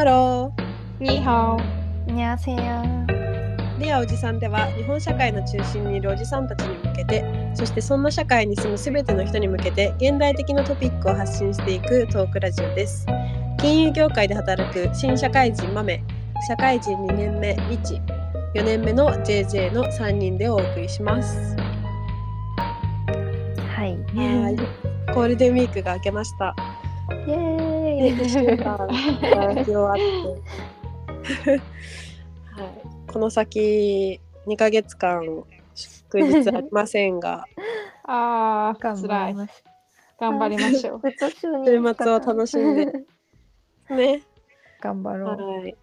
Hello。你好。안녕하세요。レアおじさんでは日本社会の中心にいるおじさんたちに向けてそしてそんな社会に住むすべての人に向けて現代的なトピックを発信していくトークラジオです金融業界で働く新社会人マメ社会人2年目リチ4年目の JJ の3人でお送りしますはいゴールデンウィークが明けましたイエで1ーイ。週間働き終わって、はい、この先2ヶ月間祝日ありませんがあー、頑つらい。張ります。頑張りましょう。週末を楽しんでね頑張ろう。はい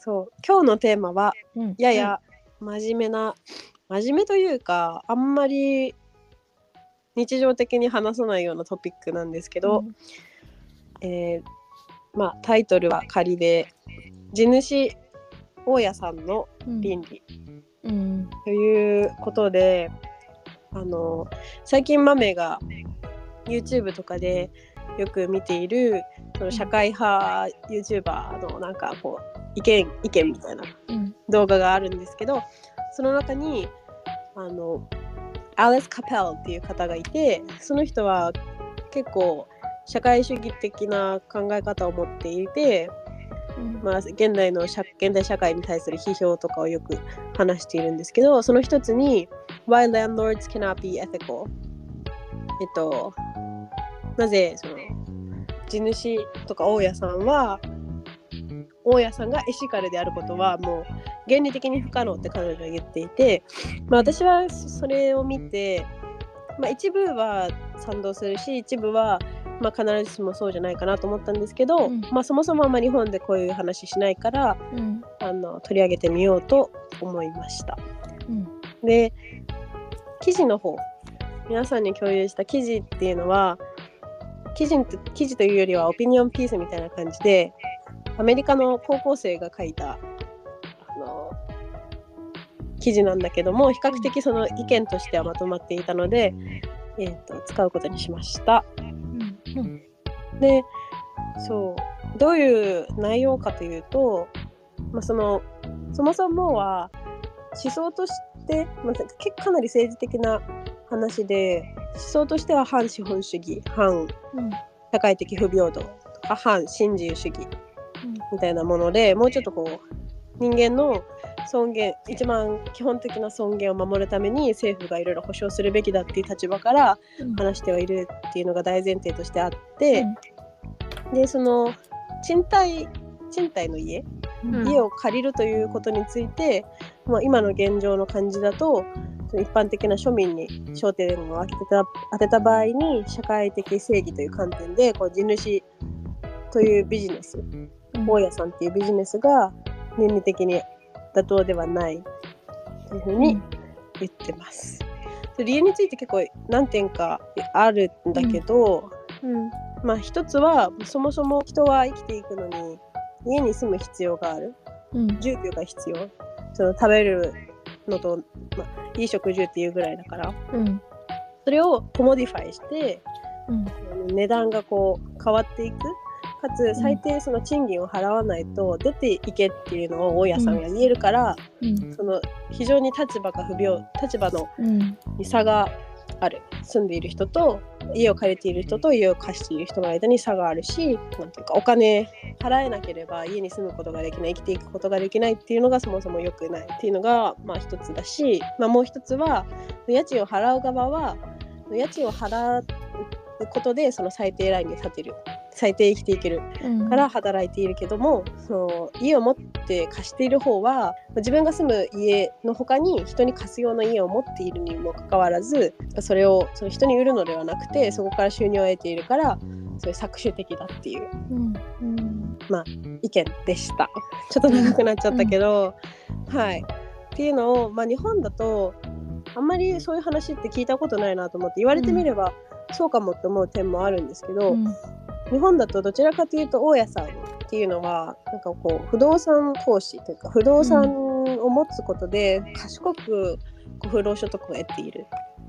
そう今日のテーマはうんやや真面目な真面目というかあんまり日常的に話さないようなトピックなんですけど、えーまあタイトルは仮で地主大家さんのうん倫理うん。ということであの最近マメが YouTube とかでよく見ているその社会派 YouTuber のなんかこう意見意見みたいなうん。動画があるんですけどその中にあのアレス・カペルっていう方がいてその人は結構社会主義的な考え方を持っていて、うん。まあ、現代の社現代社会に対する批評とかをよく話しているんですけどその一つに「Why landlords cannot be ethical」えっとなぜその地主とか大家さんは大家さんがエシカルであることはもう原理的に不可能って彼女は言っていて、まあ、私はそそれを見て、まあ、一部は賛同するし一部はまあ必ずしもそうじゃないかなと思ったんですけど、うんまあ、そもそもあんま日本でこういう話しないからうん。あの取り上げてみようと思いました。うん。で記事の方皆さんに共有した記事っていうのは記事と記事というよりはオピニオンピースみたいな感じでアメリカの高校生が書いた記事なんだけども比較的その意見としてはまとまっていたので、えー、と使うことにしました。うん。でそうどういう内容かというと、まあ、そのそもそもは思想として、まあ、けかなり政治的な話で思想としては反資本主義反うん。社会的不平等とか反新自由主義みたいなものでもうちょっとこう人間の尊厳一番基本的な尊厳を守るために政府がいろいろ保障するべきだっていう立場からうん。話してはいるっていうのが大前提としてあって、でその賃貸賃貸の家、うん。家を借りるということについて、まあ、今の現状の感じだと一般的な庶民に焦点を当てた当てた場合に社会的正義という観点でこう地主というビジネス大家さんっていうビジネスが倫理的に妥当ではないというふうに言ってます。で理由について結構何点かあるんだけど、うん。まあ一つはそもそも人は生きていくのに家に住む必要があるうん。住居が必要その食べるのと、まあ、衣食住っていうぐらいだからうん。それを commodify して値段がこう変わっていくかつ最低その賃金を払わないと出ていけっていうのを大家さんが言えるから、うん。その非常に立場が不平立場のうん。に差がある住んでいる人と家を借りている人と家を貸している人の間に差があるしなんていうかお金払えなければ家に住むことができない生きていくことができないっていうのがそもそも良くないっていうのがまあ一つだし、まあ、もう一つは家賃を払う側は家賃を払うことでその最低ラインに立てる最低生きていけるうん。から働いているけども、その家を持って貸している方は自分が住む家の他に人に貸す用の家を持っているにもかかわらずそれをその人に売るのではなくてそこから収入を得ているからそういう搾取的だっていううん。うん。意見でしたちょっと長くなっちゃったけど、はいっていうのを、まあ、日本だとあんまりそういう話って聞いたことないなと思って言われてみれば、そうかもって思う点もあるんですけど、うん。日本だとどちらかというと大家さんっていうのはなんかこう不動産投資というか不動産を持つことで賢く不労所得を得ている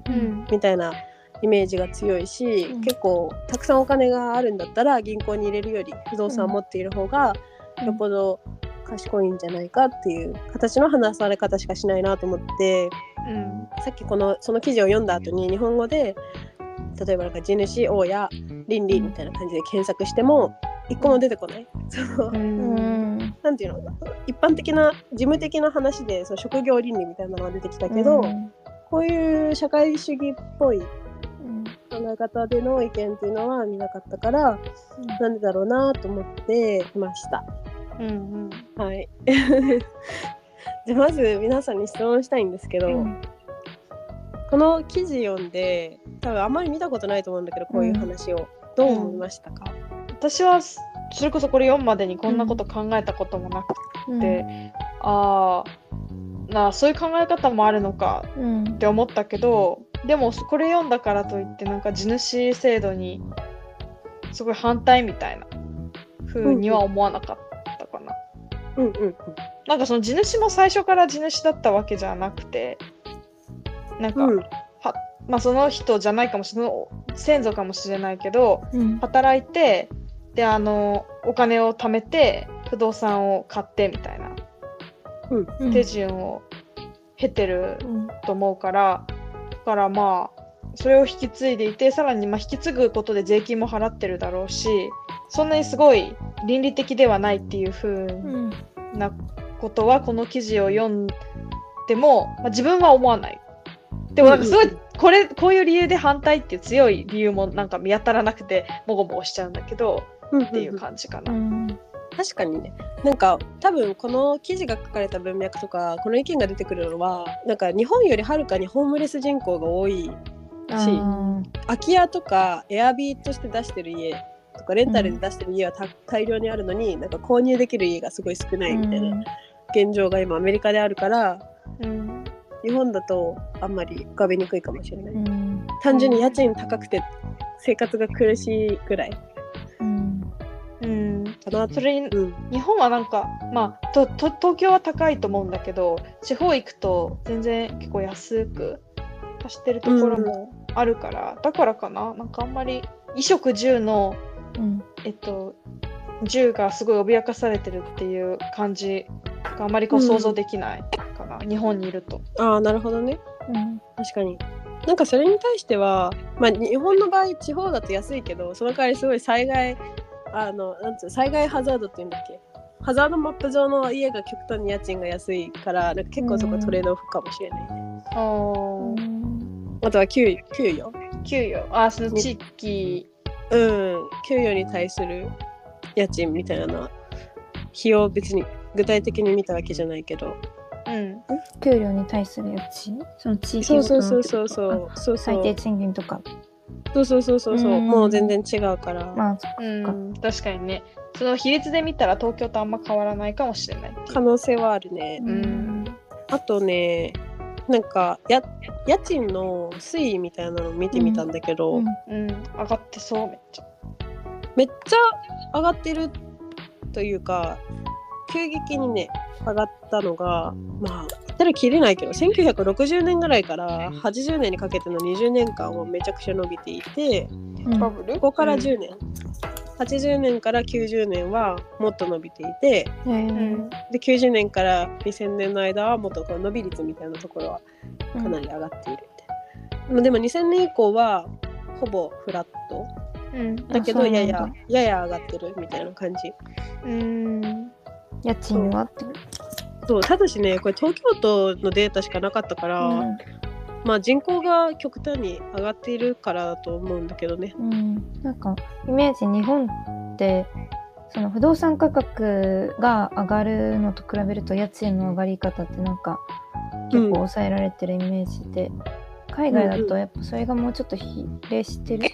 うん。みたいなイメージが強いし、うん。結構たくさんお金があるんだったら銀行に入れるより不動産を持っている方がよっぽど賢いんじゃないかっていう形の話され方しかしないなと思ってうん。さっきこのその記事を読んだ後に日本語で例えばなんか地主大家倫理みたいな感じで検索しても一個も出てこない。そなんていうの一般的な事務的な話でその職業倫理みたいなのが出てきたけど、うんこういう社会主義っぽいうん考え方での意見っていうのは見なかったから、なんでだろうなと思って来ました。うんはい。じゃあまず皆さんに質問したいんですけど、うんこの記事読んで多分あんまり見たことないと思うんだけどこういう話を、どう思いましたか、私はそれこそこれ読むまでにこんなこと考えたこともなくうん。て、ああなあそういう考え方もあるのかうん。って思ったけどでもこれ読んだからといってなんか地主制度にすごい反対みたいな風には思わなかったかな。うん、うんうん。なんかその地主も最初から地主だったわけじゃなくてなんか、うんまあその人じゃないかもしれない先祖かもしれないけどうん。働いてであのお金を貯めて不動産を買ってみたいな。うん。手順を経てるうん。と思うからだからまあそれを引き継いでいてさらにまあ引き継ぐことで税金も払ってるだろうしそんなにすごい倫理的ではないっていう風うん。なことはこの記事を読んでも、まあ、自分は思わない。でもなんかすごいこれこういう理由で反対っていう強い理由もなんか見当たらなくてもごもごしちゃうんだけどうんっていう感じかな。うん。確かにね。なんか多分この記事が書かれた文脈とかこの意見が出てくるのはなんか日本よりはるかにホームレス人口が多いあ空き家とかエアビーとして出してる家とかレンタルで出してる家はた大量にあるのになんか購入できる家がすごい少ないみたいな現状が今アメリカであるからうん日本だとあんまり浮かびにくいかもしれない、うん。単純に家賃高くて生活が苦しいぐらい。うん。うん、かなそれにうん。日本はなんかまあとと東京は高いと思うんだけど地方行くと全然結構安く貸してるところもあるから、だからかな。なんかあんまり衣食住のうん。えっと銃がすごい脅かされてるっていう感じがあまりこううん。想像できない日本にいると。ああなるほどね。うん確かに。なんかそれに対してはまあ日本の場合地方だと安いけどその代わりすごい災害あのなんつう災害ハザードっていうんだっけ？ハザードマップ上の家が極端に家賃が安いからなんか結構そこトレードオフかもしれない。ね、あーあとは給与給与？給与？あその地域、うん。給与に対する家賃みたいな費用別に具体的に見たわけじゃないけどうん、給料に対するやつその地域そうごとのそうそうそうそうそう。そう最低賃金とか。そうそうそうそうそう。うん。もう全然違うから、まあそっうん、確かにね。その比率で見たら東京とあんま変わらないかもしれない可能性はあるね、うん。あとねなんかや家賃の推移みたいなのを見てみたんだけど、うん。うん、上がってそうめっちゃ。めっちゃ上がってるというか急激にね上がったのがまあ言ったら切れないけど1960年ぐらいから80年にかけての20年間はめちゃくちゃ伸びていてうん。ここから10年、80年から90年はもっと伸びていてえーうん。で90年から2000年の間はもっとこう伸び率みたいなところはうん。かなり上がっているみたいな、でも2000年以降はほぼフラット。うん。だけどやややや上がってるみたいな感じ。うん家賃はって。そう。ただしねこれ東京都のデータしかなかったから、うん。まあ人口が極端に上がっているからだと思うんだけどね。うん、なんかイメージ日本ってその不動産価格が上がるのと比べると家賃の上がり方ってなんか結構抑えられてるイメージで、海外だとやっぱそれがもうちょっと比例してる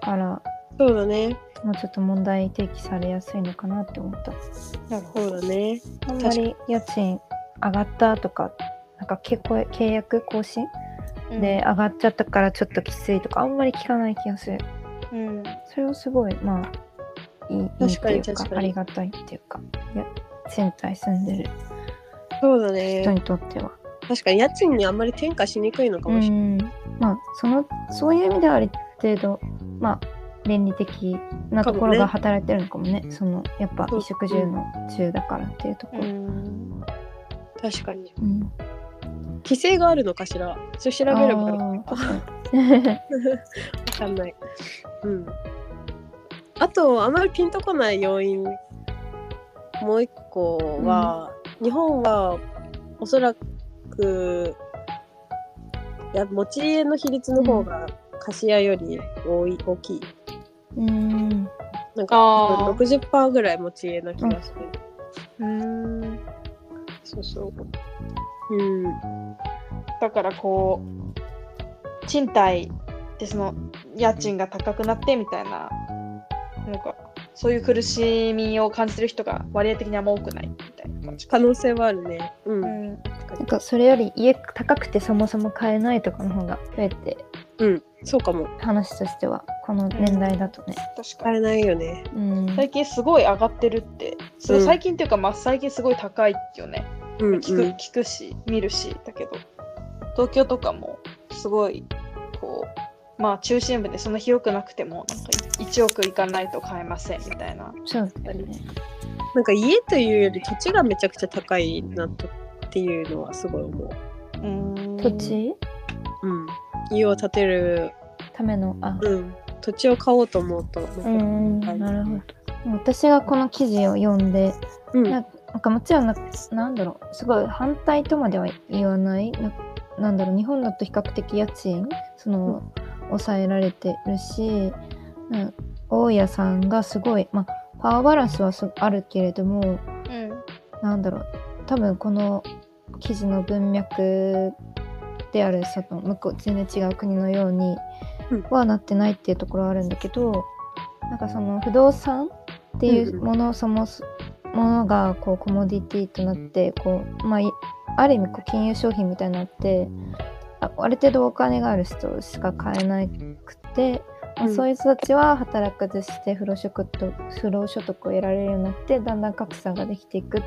からそうだね。もうちょっと問題提起されやすいのかなって思った。なるほそうだね。あんまり家賃上がったとかなんか契契約更新？ど。で上がっちゃったからちょっときついとかあんまり聞かない気がする。うん、それをすごいまあいいいいって確かにいうか確かにありがたいっていうか。いや賃貸住んでる。そうだ人ねにとっては、確かに家賃にあんまり転嫁しにくいのかもしれない、うん。まあそのそういう意味ではある程度まあ倫理的なところが働いてるのかもね。そのやっぱ衣食住の中だからっていうところ、うん。確かに。うん。規制があるのかしら？それ調べればわか んない。うん。あと、あまりピンとこない要因、もう一個は、日本はおそらく、いや持ち家の比率の方が貸家より多い、大きい。うんなんかあー60%ぐらい持ち家な気がする。うんそうそう。うん。だからこう賃貸でその家賃が高くなってみたいななんかそういう苦しみを感じてる人が割合的にあんま多くないみたいな感じか。可能性はあるね。うん。うんなんかそれより家高くてそもそも買えないとかの方が増えてうん。そうかも。話としてはこの年代だとね、確かに買えないよね。うん、最近すごい上がってるって、そううん最近っていうか、まあ、最近すごい高いよね。うん、聞く,、聞くし、見るし、だけど、東京とかもすごい、こう、まあ中心部でそんな広くなくても、なんか1億いかないと買えませんみたいな。そうだよねなんか家というより土地がめちゃくちゃ高いなとっていうのはすごい思う。うん土地？うん。家を建てる、ためのあうん。土地を買おうと思うと、なるほど。私がこの記事を読んでうん。ななんかもちろんななんだろう。すごい反対とまでは言わない。ななんだろう。日本だと比較的家賃その、抑えられてるしな大家さんがすごい、まあ、パワーバランスはすあるけれどもうん。なんだろう。多分この記事の文脈であるその向こう全然違う国のようにうん。はなってないっていうところはあるんだけどなんかその不動産っていうもの、そもそものがこうコモディティとなってこう、まあ、いある意味こう金融商品みたいになってあある程度お金がある人しか買えなくて、まあうんそういう人たちは働かずして不労所得と不労所得を得られるようになってだんだん格差ができていくっ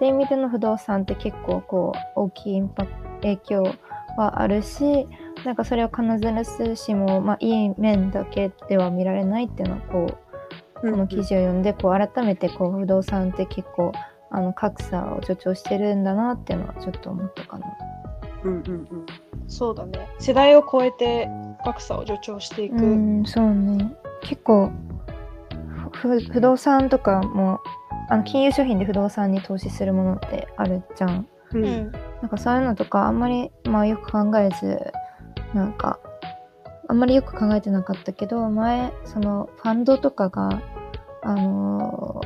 ていう意味での不動産って結構こう大きいインパク影響はあるしなんかそれを必ずしも、まあ、いい面だけでは見られないっていうのはこうこの記事を読んでこう改めてこう不動産って結構あの格差を助長してるんだなっていうのはちょっと思ったかな。うんうんうん。そうだね。世代を超えて格差を助長していく。うんそうね結構ふ不動産とかもあの金融商品で不動産に投資するものってあるじゃん。う。うん。んなんかそういうのとかあんまり、まあ、よく考えずなんかあんまりよく考えてなかったけど前そのファンドとかがあの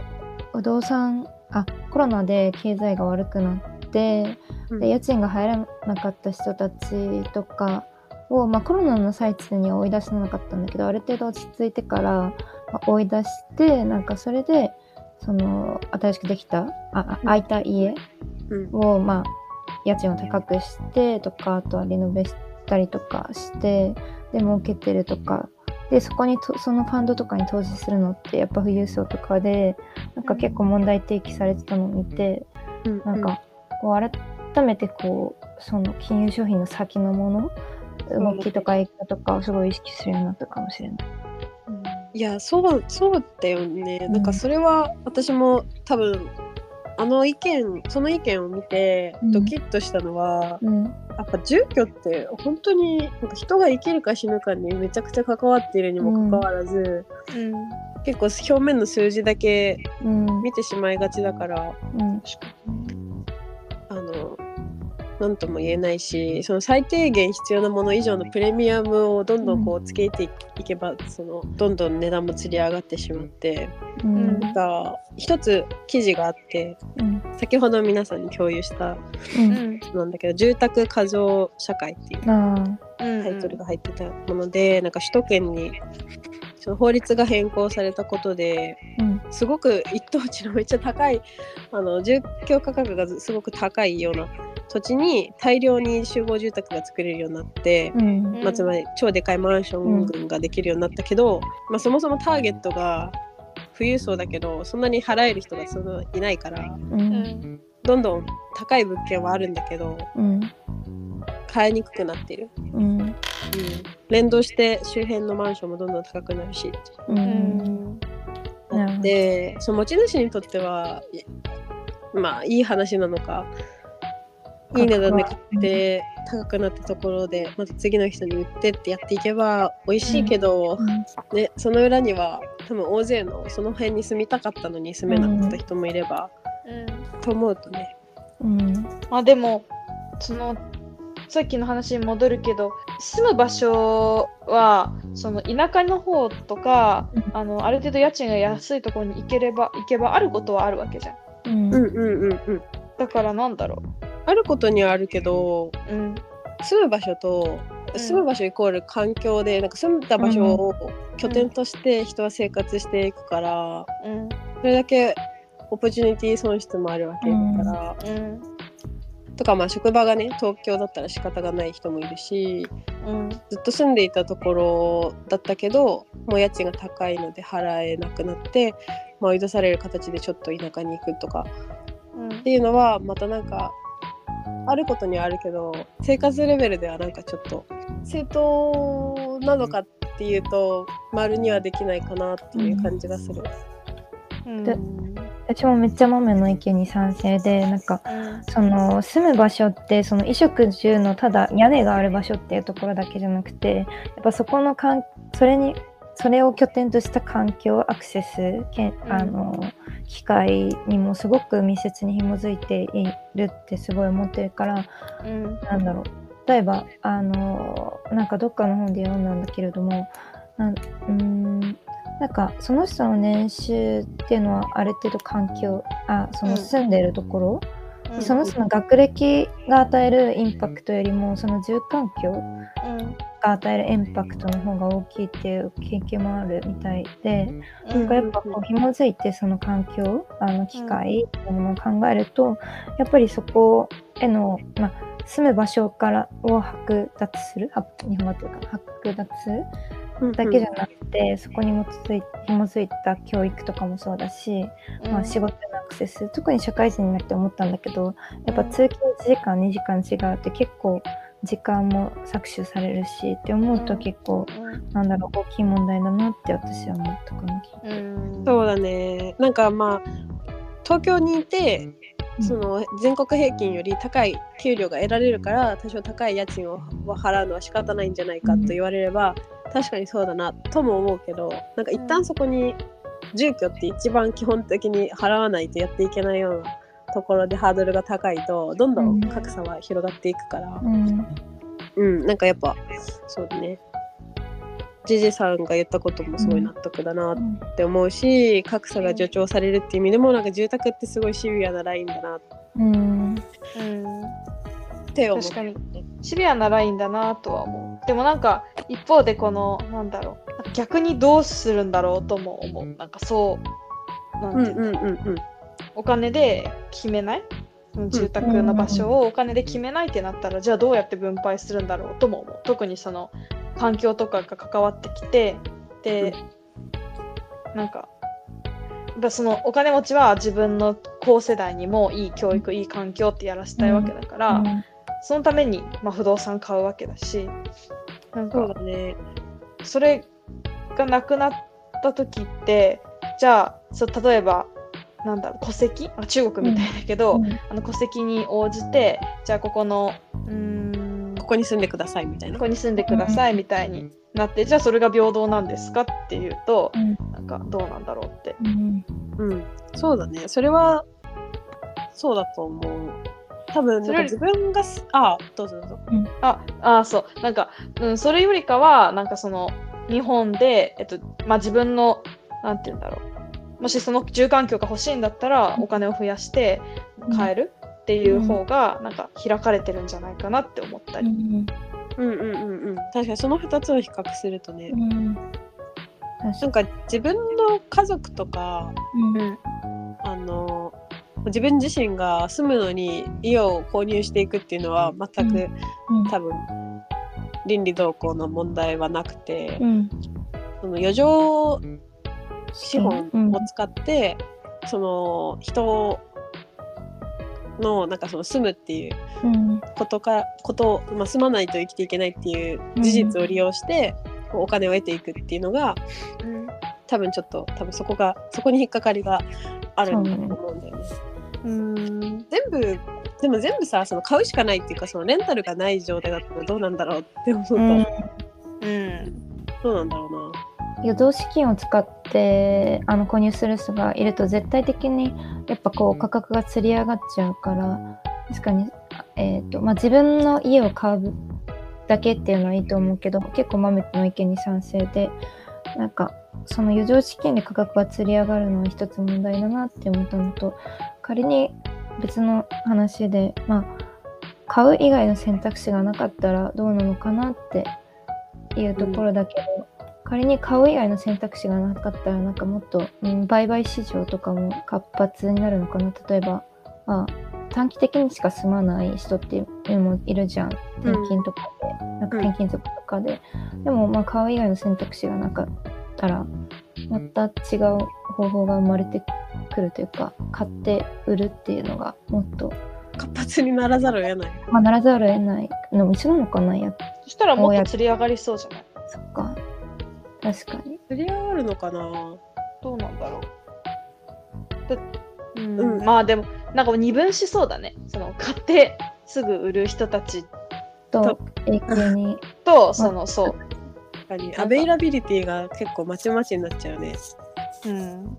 不動産あコロナで経済が悪くなってうん。で家賃が入らなかった人たちとかを、まあ、コロナの最中には追い出せなかったんだけどある程度落ち着いてから、まあ追い出してなんかそれでその新しくできたああ空いた家うんを、まあ、家賃を高くしてとかあとはリノベしたりとかしてで儲けてるとか。でそこにとそのファンドとかに投資するのってやっぱ富裕層とかでなんか結構問題提起されてたのを見て、うん。なんかこう改めてこうその金融商品の先のもの動きとか影響とかをすごい意識するようになったかもしれない。いやそうそうだよね、うんなん。かそれは私も多分あの意見その意見を見てうん。ドキッとしたのは、うん。やっぱ住居って本当になんか人が生きるか死ぬかにめちゃくちゃ関わっているにもかかわらず、うん。結構表面の数字だけうん。見てしまいがちだからうん何とも言えないしその最低限必要なもの以上のプレミアムをどんどんこうつけていけば、そのどんどん値段もつり上がってしまってうん。なんか一つ記事があってうん。先ほど皆さんに共有したううん。んなんだけど住宅過剰社会っていうタイトルが入ってたもので、なんか首都圏にその法律が変更されたことでーうん。すごく一等地のめっちゃ高いあの住居価格がすごく高いような土地に大量に集合住宅が作れるようになって、うん。まあ、つまり超でかいマンション群ができるようになったけど、まあ、そもそもターゲットが富裕層だけどそんなに払える人がそのいないからううん。んどんどん高い物件はあるんだけどうん。買いにくくなってる。うん。うん、連動して周辺のマンションもどんどん高くなるしううん。でその持ち主にとってはいまあいい話なのかいい値段で買って高くなったところでまた次の人に売ってってやっていけば美味しいけど、ね、その裏には多分大勢のその辺に住みたかったのに住めなかった人もいれば、と思うとね。うん。まあでもそのさっきの話に戻るけど住む場所はその田舎の方とか、うん。あのある程度家賃が安いところに行ければ行けばあることはあるわけじゃん。うんうんうんうん。うんだからなんだろあることにはあるけどううん。住む場所とうん。住む場所イコール環境でなんか住んだ場所を拠点として人は生活していくから、うん。それだけオポチュニティ損失もあるわけだから、うん。とかまあ職場がね東京だったら仕方がない人もいるしうん。ずっと住んでいたところだったけどもう家賃が高いので払えなくなって、まあ、追い出される形でちょっと田舎に行くとかうん。っていうのはまたなんかあることにはあるけど生活レベルではなんかちょっと正当なのかっていうと丸にはできないかなっていう感じがする。うんで私もめっちゃ豆の意見に賛成でなんかその住む場所ってその衣食住のただ屋根がある場所っていうところだけじゃなくてやっぱそこのかんそれにそれを拠点とした環境アクセスけんあの機会にもすごく密接に紐づいているってすごい思ってるからうん。なんだろう。例えばあのなんかどっかの本で読んだんだけれどもなんうーんなんかその人の年収っていうのはある程度環境あその住んでるところ、うん。その人の学歴が与えるインパクトよりもその住環境うんが与えるインパクトの方が大きいっていう経験もあるみたいで、うん。なんかやっぱこう紐づいてその環境あの機会っていうものを考えると、やっぱりそこへの、まあ、住む場所からを剥奪するは日本語というか剥奪だけじゃなくて、そこに基づい紐づいた教育とかもそうだし、まあ、仕事へのアクセス特に社会人になって思ったんだけどやっぱ通勤1時間2時間違うって結構時間も搾取されるしって思うと結構、なんだろう大きい問題だなって私は思ったかな。うん。そうだね。なんかまあ東京にいてその全国平均より高い給料が得られるから多少高い家賃を払うのは仕方ないんじゃないかと言われれば、確かにそうだなとも思うけどなんか一旦そこに住居って一番基本的に払わないとやっていけないようなところでハードルが高いとどんどん格差は広がっていくから、うん。うん、なんかやっぱそうだね。ジジさんが言ったこともすごい納得だなって思うし格差が助長されるっていう意味でもなんか住宅ってすごいシビアなラインだな。っうん。うんて思う。確かに。シビアなラインだなとは思う。でもなんか一方でこのなんだろう。逆にどうするんだろうとも思う。なんかそう。なんうんていうの。んうんうんお金で決めない？住宅の場所をお金で決めないってなったら、じゃあどうやって分配するんだろうとも思う。特にその環境とかが関わってきてで、なんかそのお金持ちは自分の高世代にもいい教育いい環境ってやらせたいわけだから、うん。そのために、まあ、不動産買うわけだしなんかね。それがなくなった時ってじゃあそう例えばなんだろう戸籍？あ中国みたいだけど、あの戸籍に応じてじゃあここのうーんここに住んでくださいみたいなこ。こに住んでくださいみたいになって、じゃあそれが平等なんですかっていうと、なんかどうなんだろうって。うんうん、そうだね。それはそうだと思う。多分なんか自分がすあどうぞどうぞ。ああそうなんか、うん、それよりかはなんかその日本で、えっとまあ、自分のなんて言うんだろうもしその住環境が欲しいんだったらお金を増やして買えるっていう方がなんか開かれてるんじゃないかなって思ったり。うん。うんうんうんうん。確かにその2つを比較するとね、うん。なんか自分の家族とかうん。うん。あの自分自身が住むのに家を購入していくっていうのは全く、うん。多分倫理動向の問題はなくて、うん。その余剰資本を使って、その人のなんかその住むっていううんことかことを、まあ、住まないと生きていけないっていう事実を利用して、こうお金を得ていくっていうのがうん多分ちょっと多分そこがそこに引っかかりがあるんだと思うんだよね。うん全部でも全部さその買うしかないっていうかそのレンタルがない状態だったらどうなんだろうって思うと、うんうんどうなんだろうな。余剰資金を使ってあの購入する人がいると絶対的にやっぱこう価格がつり上がっちゃうから確かに、えーとまあ、自分の家を買うだけっていうのはいいと思うけど結構マメの意見に賛成でなんかその余剰資金で価格がつり上がるのは一つ問題だなって思ったのと仮に別の話でまあ買う以外の選択肢がなかったらどうなのかなっていうところだけど、仮に買う以外の選択肢がなかったらなんかもっと、うん、売買市場とかも活発になるのかな。例えば、まあ、短期的にしか住まない人っていうのもいるじゃん。転勤とかで、なんか転勤族とかで、でもまあ買う以外の選択肢がなかったらまた違う方法が生まれてくるというか買って売るっていうのがもっと、活発にならざるを得ない。まあ、ならざるを得ない。のも一緒なのかなやっそしたらもっと釣り上がりそうじゃない？そっか確かに釣り上がるのかな？どうなんだろう。だうんうんまあでもなんか二分しそうだね。その買ってすぐ売る人たちと永久に とそのそう。確かにアベイラビリティが結構まちまちになっちゃうね。うん。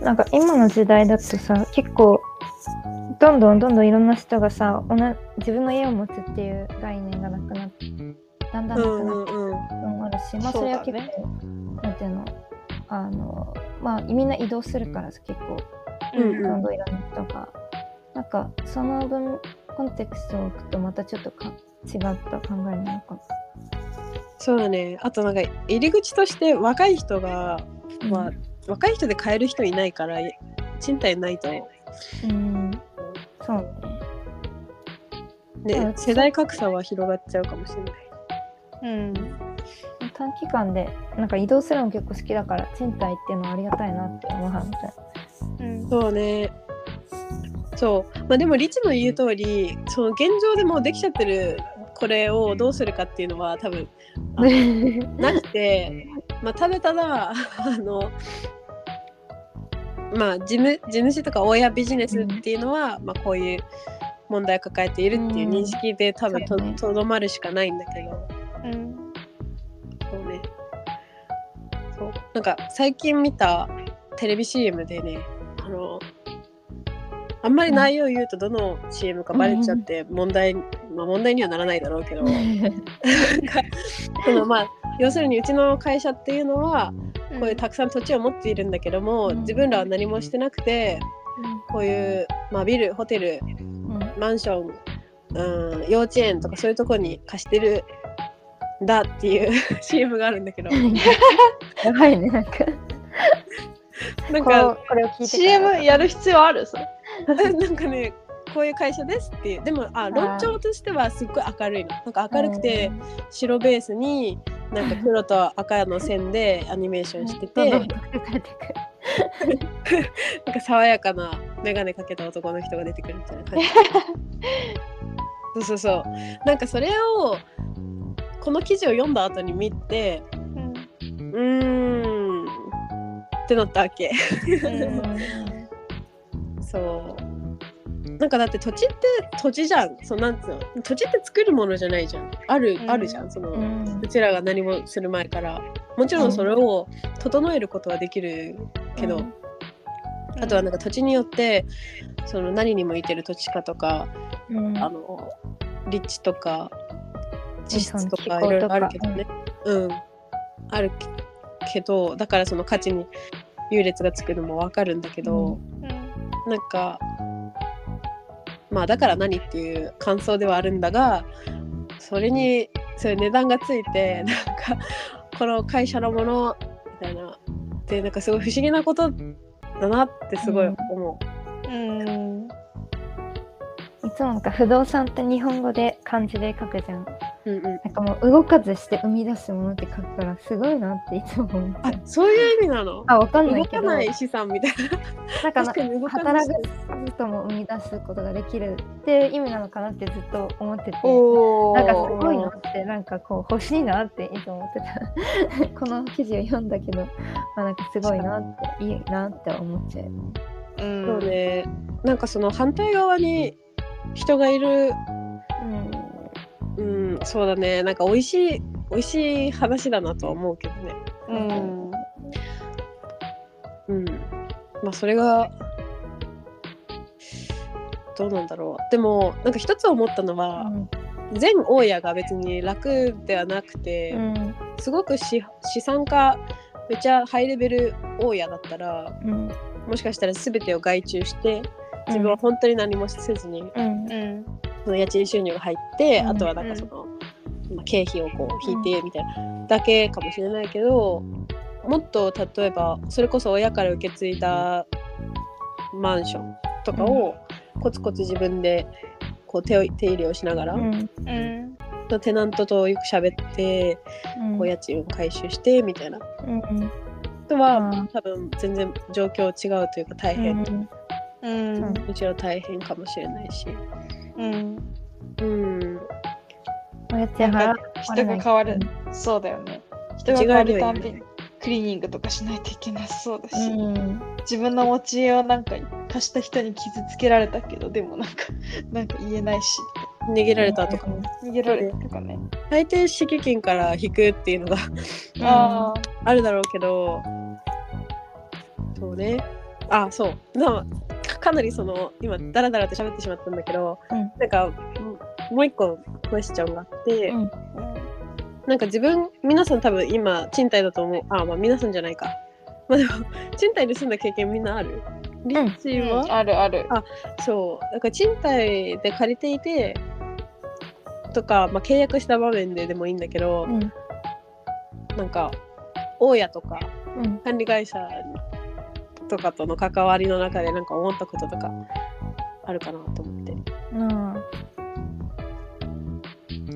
なんか今の時代だとさ結構どんどんどんどんいろんな人がさ同じ自分の家を持つっていう概念がなくなってだんだんうなくなってんうんうん。るのもあるし、まあそれは結構、なんていうのあのまあみんな移動するからさ結構うんうんどんどんいろんな人が、なんかその分コンテクストを置くとまたちょっとか違った考えなのかそうだね。あとなんか入り口として若い人が、な。まあ、若い人で買える人いないから賃貸ないと、うん、そうね。ねうん世代格差は広がっちゃうかもしれない。うん。短期間でなんか移動するの結構好きだから賃貸っていうのはありがたいなって思うはず。うん。そうね。そう。まあでもリチの言う通り、その現状でもうできちゃってるこれをどうするかっていうのは多分 あなくて、まあただただあのまあ事務地主とか親ビジネスっていうのは、まあこういう問題を抱えているっていう認識で多分とそうねとどまるしかないんだけど。うん。そうね。そう。なんか最近見たテレビ CM でね、あの、あんまり内容言うとどの CM かバレちゃって問題、まあ問題にはならないだろうけど、そのまあ要するにうちの会社っていうのはこういうたくさん土地を持っているんだけども、うん自分らは何もしてなくてこういう、まあ、ビルホテルうんマンション、うん、幼稚園とかそういうとこに貸してるんだっていう CM があるんだけど。やばいねなんか。こなんかうこれを聞いて CM やる必要ある？それ。なんかねこういう会社ですっていう。でもあ論調としてはすっごい明るいの。なんか明るくて白ベースになんか黒と赤の線でアニメーションしててなんか爽やかな眼鏡かけた男の人が出てくるみたいな感じそうそうそうなんかそれをこの記事を読んだ後に見てうん。うーんってなったわけ。そう。なんかだって土地って土地じゃん。そうなんつうの。土地って作るものじゃないじゃん。ある、うん。あるじゃん。その、ううんちらが何もする前から。もちろん。それを整えることはできるけど、うん。あとはなんか土地によってその何に向いてる土地かとか、うん。あの立地とか地質とかかいろいろあるけどね。うん、あるけどだからその価値に優劣がつくのもわかるんだけど、なんかまあだから何っていう感想ではあるんだがそれにそういう値段がついてなんかこの会社のものみたいな。でなんかすごい不思議なことだなってすごい思う。ん。いつもなんか不動産って日本語で漢字で書くじゃん。うんうん。なんかもう動かずして生み出すものって書くからすごいなっていつも思っあて。そういう意味なの？あ、わかんないけど、動かない資産みたいなな。確か働くとも生み出すことができるっていう意味なのかなってずっと思ってて。おなんかすごいなって、なんかこう欲しいなっていつも思ってた。この記事を読んだけど、まあなんかすごいなって、いいなって思っちゃう。うんそうね。なんかその反対側に人がいる、うん、そうだね。なんか美味しい、美味しい話だなとは思うけどね。うんうん。まあそれが、どうなんだろう。でも、なんか一つ思ったのは、全大家が別に楽ではなくて、うん。すごく資資産家、めっちゃハイレベル大家だったら、うん。もしかしたら全てを外注して、自分は本当に何もせずに、その家賃収入が入って、うん。あとはなんかその、まあ経費をこう引いてみたいなだけかもしれないけどもっと例えばそれこそ親から受け継いだマンションとかをコツコツ自分でこう手を手入れをしながら、うん。うんテナントとよく喋ってうん。こう家賃を回収してみたいな。うん。とは、うん。多分全然状況違うというか大変、うん。うん。むしろ大変かもしれないし。うん。うん。おや人が変わる。そうだよね。人が変わるたんびにクリーニングとかしないといけなさそうだし、うん。自分の持ち家をなんか貸した人に傷つけられたけどでもなんか なんか言えないし。逃げられたとか。逃げられたとかね、大抵敷金から引くっていうのがああるだろうけど。そうね。あそう。まあかかなりその今ダラダラと喋ってしまったんだけど、うん。なんかもう一個クエスチョンがあって、うん。あなんか自分皆さん多分今賃貸だと思うあまあ皆さんじゃないか。まあでも 賃貸で住んだ経験みんなある？リッチーは、うんあるある。そう。だから賃貸で借りていてとか、まあ、契約した場面ででもいいんだけど、うん。なんか大家とかうん。管理会社とかとの関わりの中でなんか思ったこととかあるかなと思ってなあ。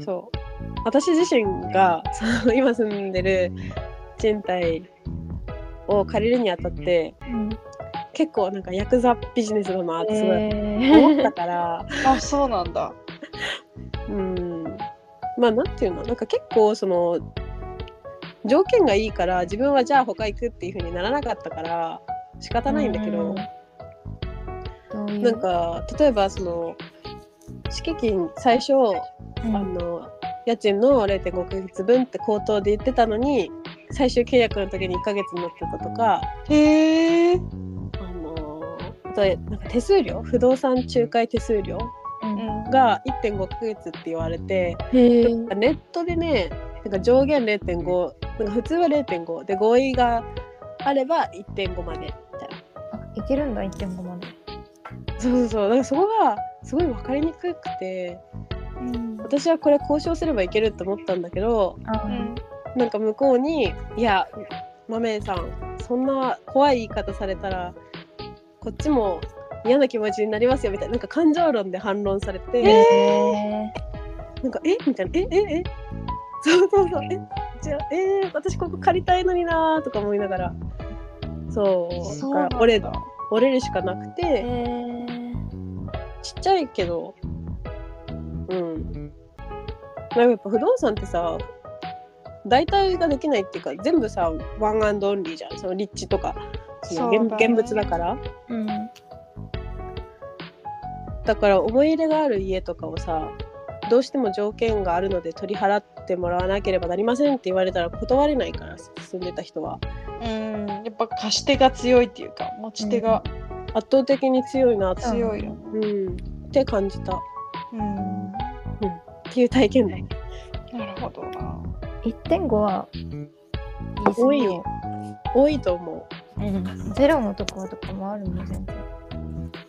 そう私自身がその今住んでる賃貸を借りるにあたってうん。結構なんかヤクザビジネスだなってすごい思ったから、あそうなんだうんまあなんていうのなんか結構その条件がいいから自分はじゃあ他行くっていう風にならなかったから仕方ないんだけど、うん。なんか例えばその敷金最初、うん。あの家賃の0.5ヶ月分って口頭で言ってたのに最終契約の時に1ヶ月になってたとかへえあのあとはなんか手数料？不動産仲介手数料？うん。が1.5ヶ月って言われてへえなんかネットでねなんか上限0.5なんか普通は0.5で合意があれば1.5までみたいな。あいけるんだ1.5までそうそうそう。だからそこがすごい分かりにくくてうん。私はこれ交渉すればいけると思ったんだけどあうん。なんか向こうに「いや豆さんそんな怖い言い方されたらこっちも嫌な気持ちになりますよ」みたいななんか感情論で反論されて、へえなんか「え？みたいな「え？え？え？そうそうそう。え？じゃあえー、私ここ借りたいのにな」とか思いながらそうだだから折れ折れるしかなくて。ちっちゃいけど、うん。なんかやっぱ不動産ってさ、代替ができないっていうか、全部さ、ワンアンドオンリーじゃん。その立地とか、その現ね現物だから。うんだから思い入れがある家とかをさ、どうしても条件があるので取り払ってもらわなければなりませんって言われたら断れないから、住んでた人は。うんぱ貸し手が強いっていうか持ち手が圧倒的に強いなって、強いよ、うん、って感じた。っうん、ていう体験だ。なるほどな。1.5は多いよ。多いと思う。うん、ゼロのところとかもあるもん全然。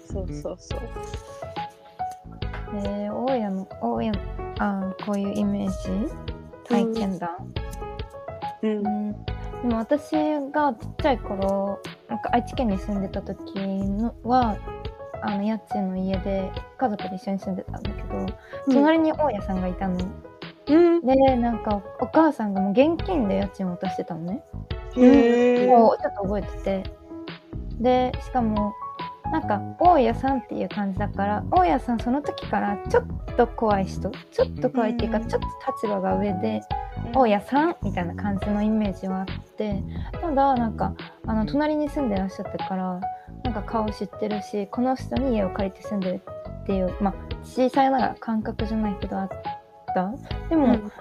そうそうそう。えー、大家の大家のあーこういうイメージ？体験談、うん。うんでも私がちっちゃい頃なんか愛知県に住んでた時のはあの家賃の家で家族で一緒に住んでたんだけど、隣に大家さんがいたの。うん。でなんかおお母さんがもう現金で家賃を渡してたのねへえ。もうちょっと覚えててでしかもなんか大家さんっていう感じだから大家さんその時からちょっと怖い人ちょっと怖いっていうか、うんちょっと立場が上で大家さんみたいな感じのイメージはあってただなんかあの隣に住んでらっしゃったからなんか顔知ってるしこの人に家を借りて住んでるっていうまあ小さいながら感覚じゃないけどあった。でも、うん。あのフ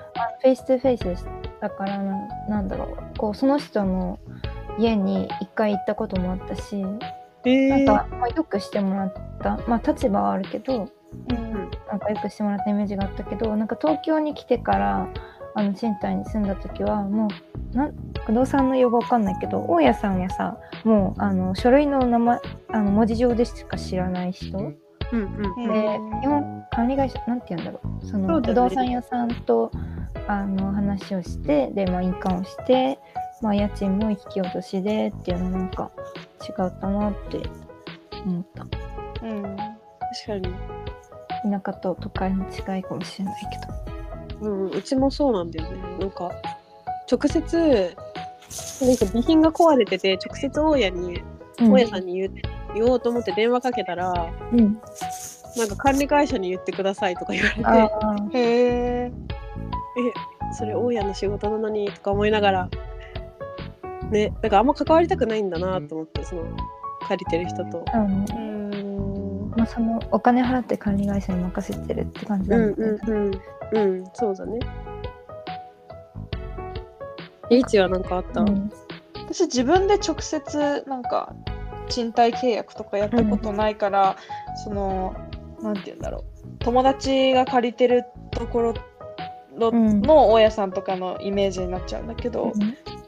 ェイス2フェイスでしたからなんなんだろう。こうその人の家に一回行ったこともあったしえー、なんか、まあ、よくしてもらった。まあ立場はあるけどうん。なんかよくしてもらったイメージがあったけどなんか東京に来てからあの賃貸に住んだ時はもうなん不動産の用語わかんないけど大家さんはさもうあの書類の名前あの文字上でしか知らない人。うんうん。で基本管理会社なんて言うんだろう。その不動産屋さんとあの話をしてで、まあ、印鑑をして、まあ、家賃も引き落としでっていうのなんか違ったなって思った。うん。確かに。田舎と都会の違いかもしれないけど。うん、うちもそうなんだよね。なんか、直接、なんか備品が壊れてて、直接大家に、大家さんに言う言おうと思って電話かけたら、うん、なんか管理会社に言ってくださいとか言われて、あへえ。え、それ大家の仕事なのにとか思いながら、ね、なんかあんま関わりたくないんだなと思って、その、借りてる人と。あ、うんうん。まあ、そのお金払って管理会社に任せてるって感じうんなんだね。うんうん。うん、そうだね。リーチはなんかあった、うん私自分で直接なんか賃貸契約とかやったことないから、そのなんて言うんだろう友達が借りてるところの,、うんの大家さんとかのイメージになっちゃうんだけど、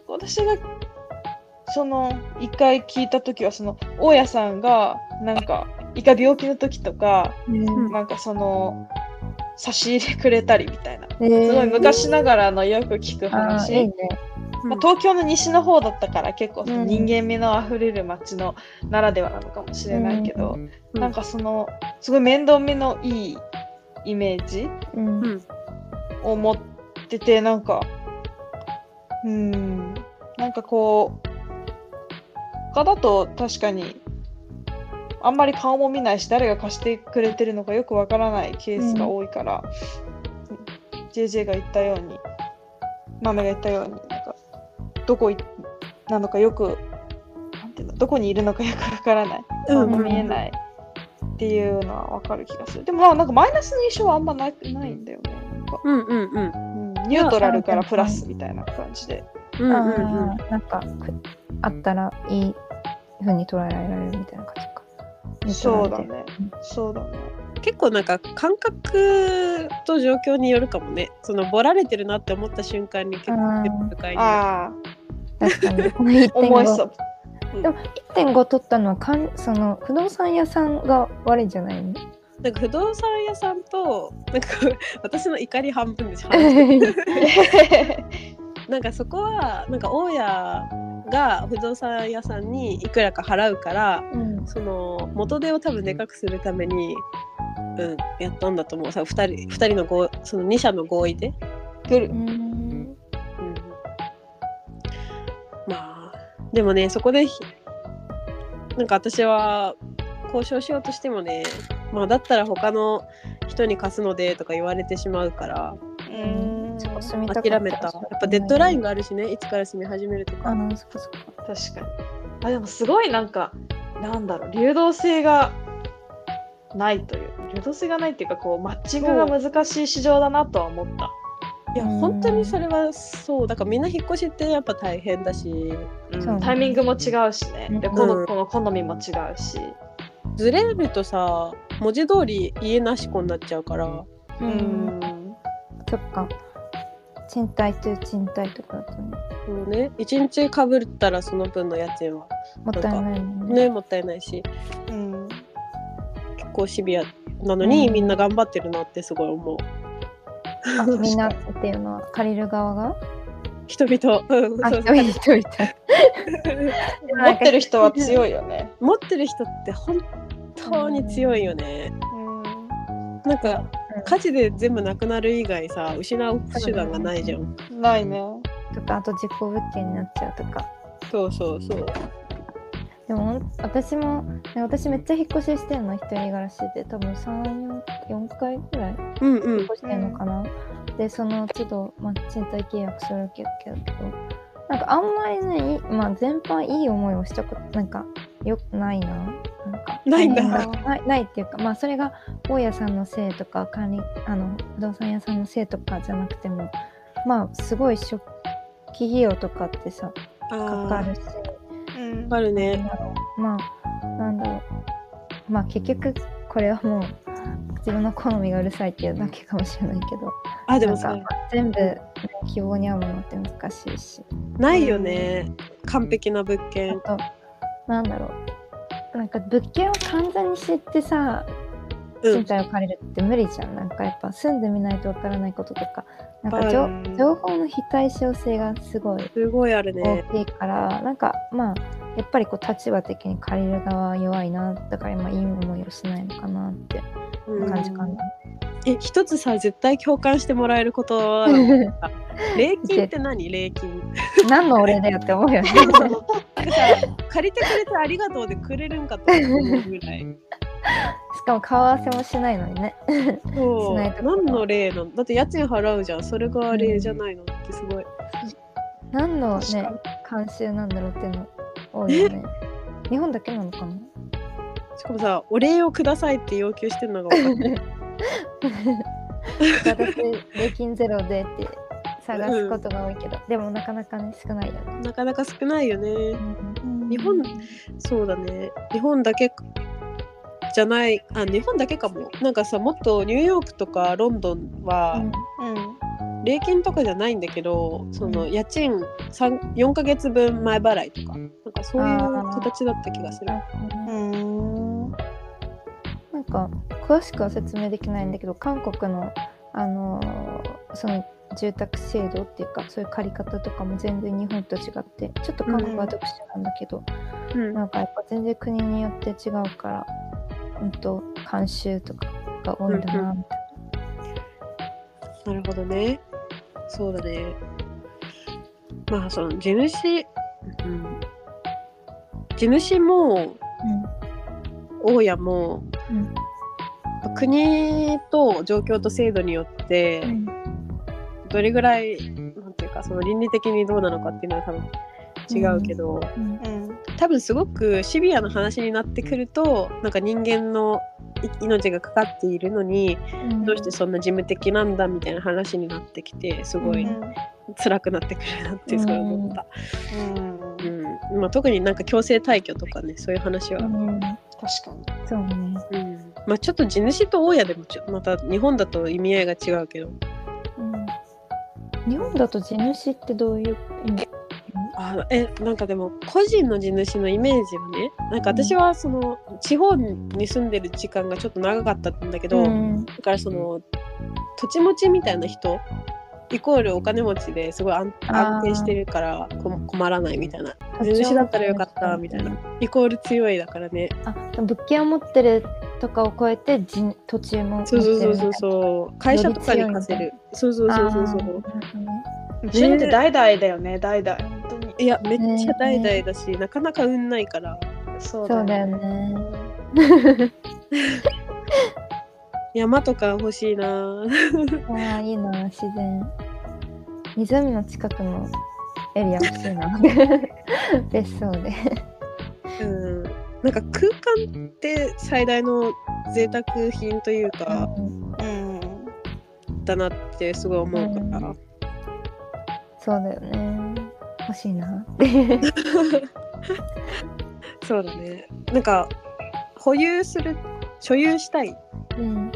私がその一回聞いた時はその大家さんがなんか一回病気の時とかうん。なんかその差し入れくれたりみたいな。えーすごい昔ながらのよく聞く話。いいね。まあ、東京の西の方だったから結構人間味のあふれる街のならではなのかもしれないけど、うん。なんかそのすごい面倒見のいいイメージうんうん。を持っててなんかうん。なんかこう他だと確かにあんまり顔も見ないし誰が貸してくれてるのかよくわからないケースが多いから、JJ が言ったように豆が言ったようになんかどこいなのかよくなんていうのどこにいるのかよくわからない。顔も見えない。っていうのはわかる気がする。でもまあなんかマイナスの印象はあんまないないんだよね。なんか、うんうんうん。うん、ニュートラルからプラスみたいな感じで。うんうんうん。なんかくあったらいい風に捉えられるみたいな感じか。そうだね。うんそうだね。結構なんか感覚と状況によるかもね。そのボラれてるなって思った瞬間に結構手深いにああ確かに。この1.5思いそう。でも1.5取ったのはかんその不動産屋さんが悪いんじゃないの？なんか不動産屋さんとなんか私の怒り半分で話してる なんかそこはなんか大家が不動産屋さんにいくらか払うからうん。その元手を多分でかくするために、うん、やったんだと思う。さ2人二人の合その2社の合意で、来る。うん。うん、まあでもねそこでひなんか私は交渉しようとしてもねまあだったら他の人に貸すのでとか言われてしまうから。うんそこ住みた諦めた。やっぱデッドラインがあるしねいつから住み始めるとか。あのそこそこ確かに。あでもすごいなんかなんだろう流動性がないという。流動性がないっていうかこうマッチングが難しい市場だなとは思った。いやうん本当にそれはそう。だからみんな引っ越しってやっぱ大変だし。うんタイミングも違うしね。で、うん。このこの好みも違うし。ずれるとさ文字通り家なし子になっちゃうから。ううん。ん。そっか賃貸と賃貸とかだとね。そのね。一日かぶったらその分の家賃は。もったいないね。ねもったいないし。うん。結構シビアなのに、うん。みんな頑張ってるなってすごい思う。あみんなっていうのは借りる側が？人々、うんあそう。人い人いた 持ってる人は強いよ ね。持ってる人って本当に強いよね、うん。なんか火事で全部なくなる以外さ失う手段がないじゃん。ないね。とかあと事故物件になっちゃうとかそうそうそう。でも私も私めっちゃ引っ越ししてんの一人暮らしで多分34回ぐらいうんうん引っ越してんのかな、でその都度、まあ、賃貸契約するわけどなんかあんまりねいまあ全般いい思いをしたことなんかよくないなないんだ。ないないっていうかまあそれが大家さんのせいとか管理あの不動産屋さんのせいとかじゃなくてもまあすごい初期費用とかってさかかるし。うん。あるね。まあなんだろう。まあ結局これはもう自分の好みがうるさいっていうだけかもしれないけど。あでもさ全部希望に合うものって難しいし。ないよね。完璧な物件。なんだろうなんか物件を完全に知ってさうん。賃貸を借りるって無理じゃん、なんかやっぱ住んでみないとわからないこととかなんか情うん情報の非対称性がすごいすごいある大ね。きいから、なんかまあやっぱりこう立場的に借りる側は弱いなだから今いい思いをしないのかなってうん感じかな。え一つさ絶対共感してもらえることは礼金って何？礼金何の俺だよって思うよね。借りてくれてありがとうでくれるんかと思うぐらい しかも顔合わせもしないのにね。しないとこ何の礼なの？だって家賃払うじゃん。それが礼じゃないのってすごい。何のね慣習なんだろうっていうの多いよね。日本だけなのかな？しかもさお礼をくださいって要求してるのが分かんない。私礼金ゼロでって探すことが多いけど、でもなかなかね少ないよね。なかなか少ないよね。うん。日本そうだね。日本だけじゃないあ日本だけかも。なんかさもっとニューヨークとかロンドンは、うん。礼金とかじゃないんだけどその家賃3 4ヶ月分前払いとか。なんかそういう形だった気がする。うん。なんか詳しくは説明できないんだけど韓国のあのーその住宅制度っていうかそういう借り方とかも全然日本と違ってちょっと韓国は特殊なんだけど、うん。なんかやっぱ全然国によって違うからうんと慣習とかが多いんだなみたいな。るほどね。そうだね。まあその地主、うん、地主も大家もうん。国と状況と制度によってうん。どれぐらいなんていうかその倫理的にどうなのかっていうのは多分違うけど、うんうん多分すごくシビアな話になってくるとなんか人間のい命がかかっているのにうん。どうしてそんな事務的なんだみたいな話になってきてすごいうん。辛くなってくるなってすごい思った。うん。うん。まあ、特になんか強制退去とかねそういう話は、うん。確かそうね。うん。まあ、ちょっと地主と大家でもちょまた日本だと意味合いが違うけど。うん。日本だと地主ってどういう意味？あえなんかでも個人の地主のイメージはねなんか私はその地方に住んでる時間がちょっと長かったんだけど、うん。だからその土地持ちみたいな人イコールお金持ちですごい安定してるからこ困らないみたいな。土地主だったらよかったみたいな。イコール強いだからね。あ物件を持ってるとかを超えて人土地も持ってそうるそうそうそうそう。会社とかに貸せる。そうそうそうそうそう。うに。うちのって代々だよね、代々。いやめっちゃ代々だし、なかなか運ないから。そうだよね。山とか欲しいな。ああいいな自然。湖の近くのエリア欲しいな。別荘で。うん。なんか空間って最大の贅沢品というか、うん。だなってすごい思うから、うん。そうだよね欲しいな。そうだね。なんか保有する所有したい。ってうん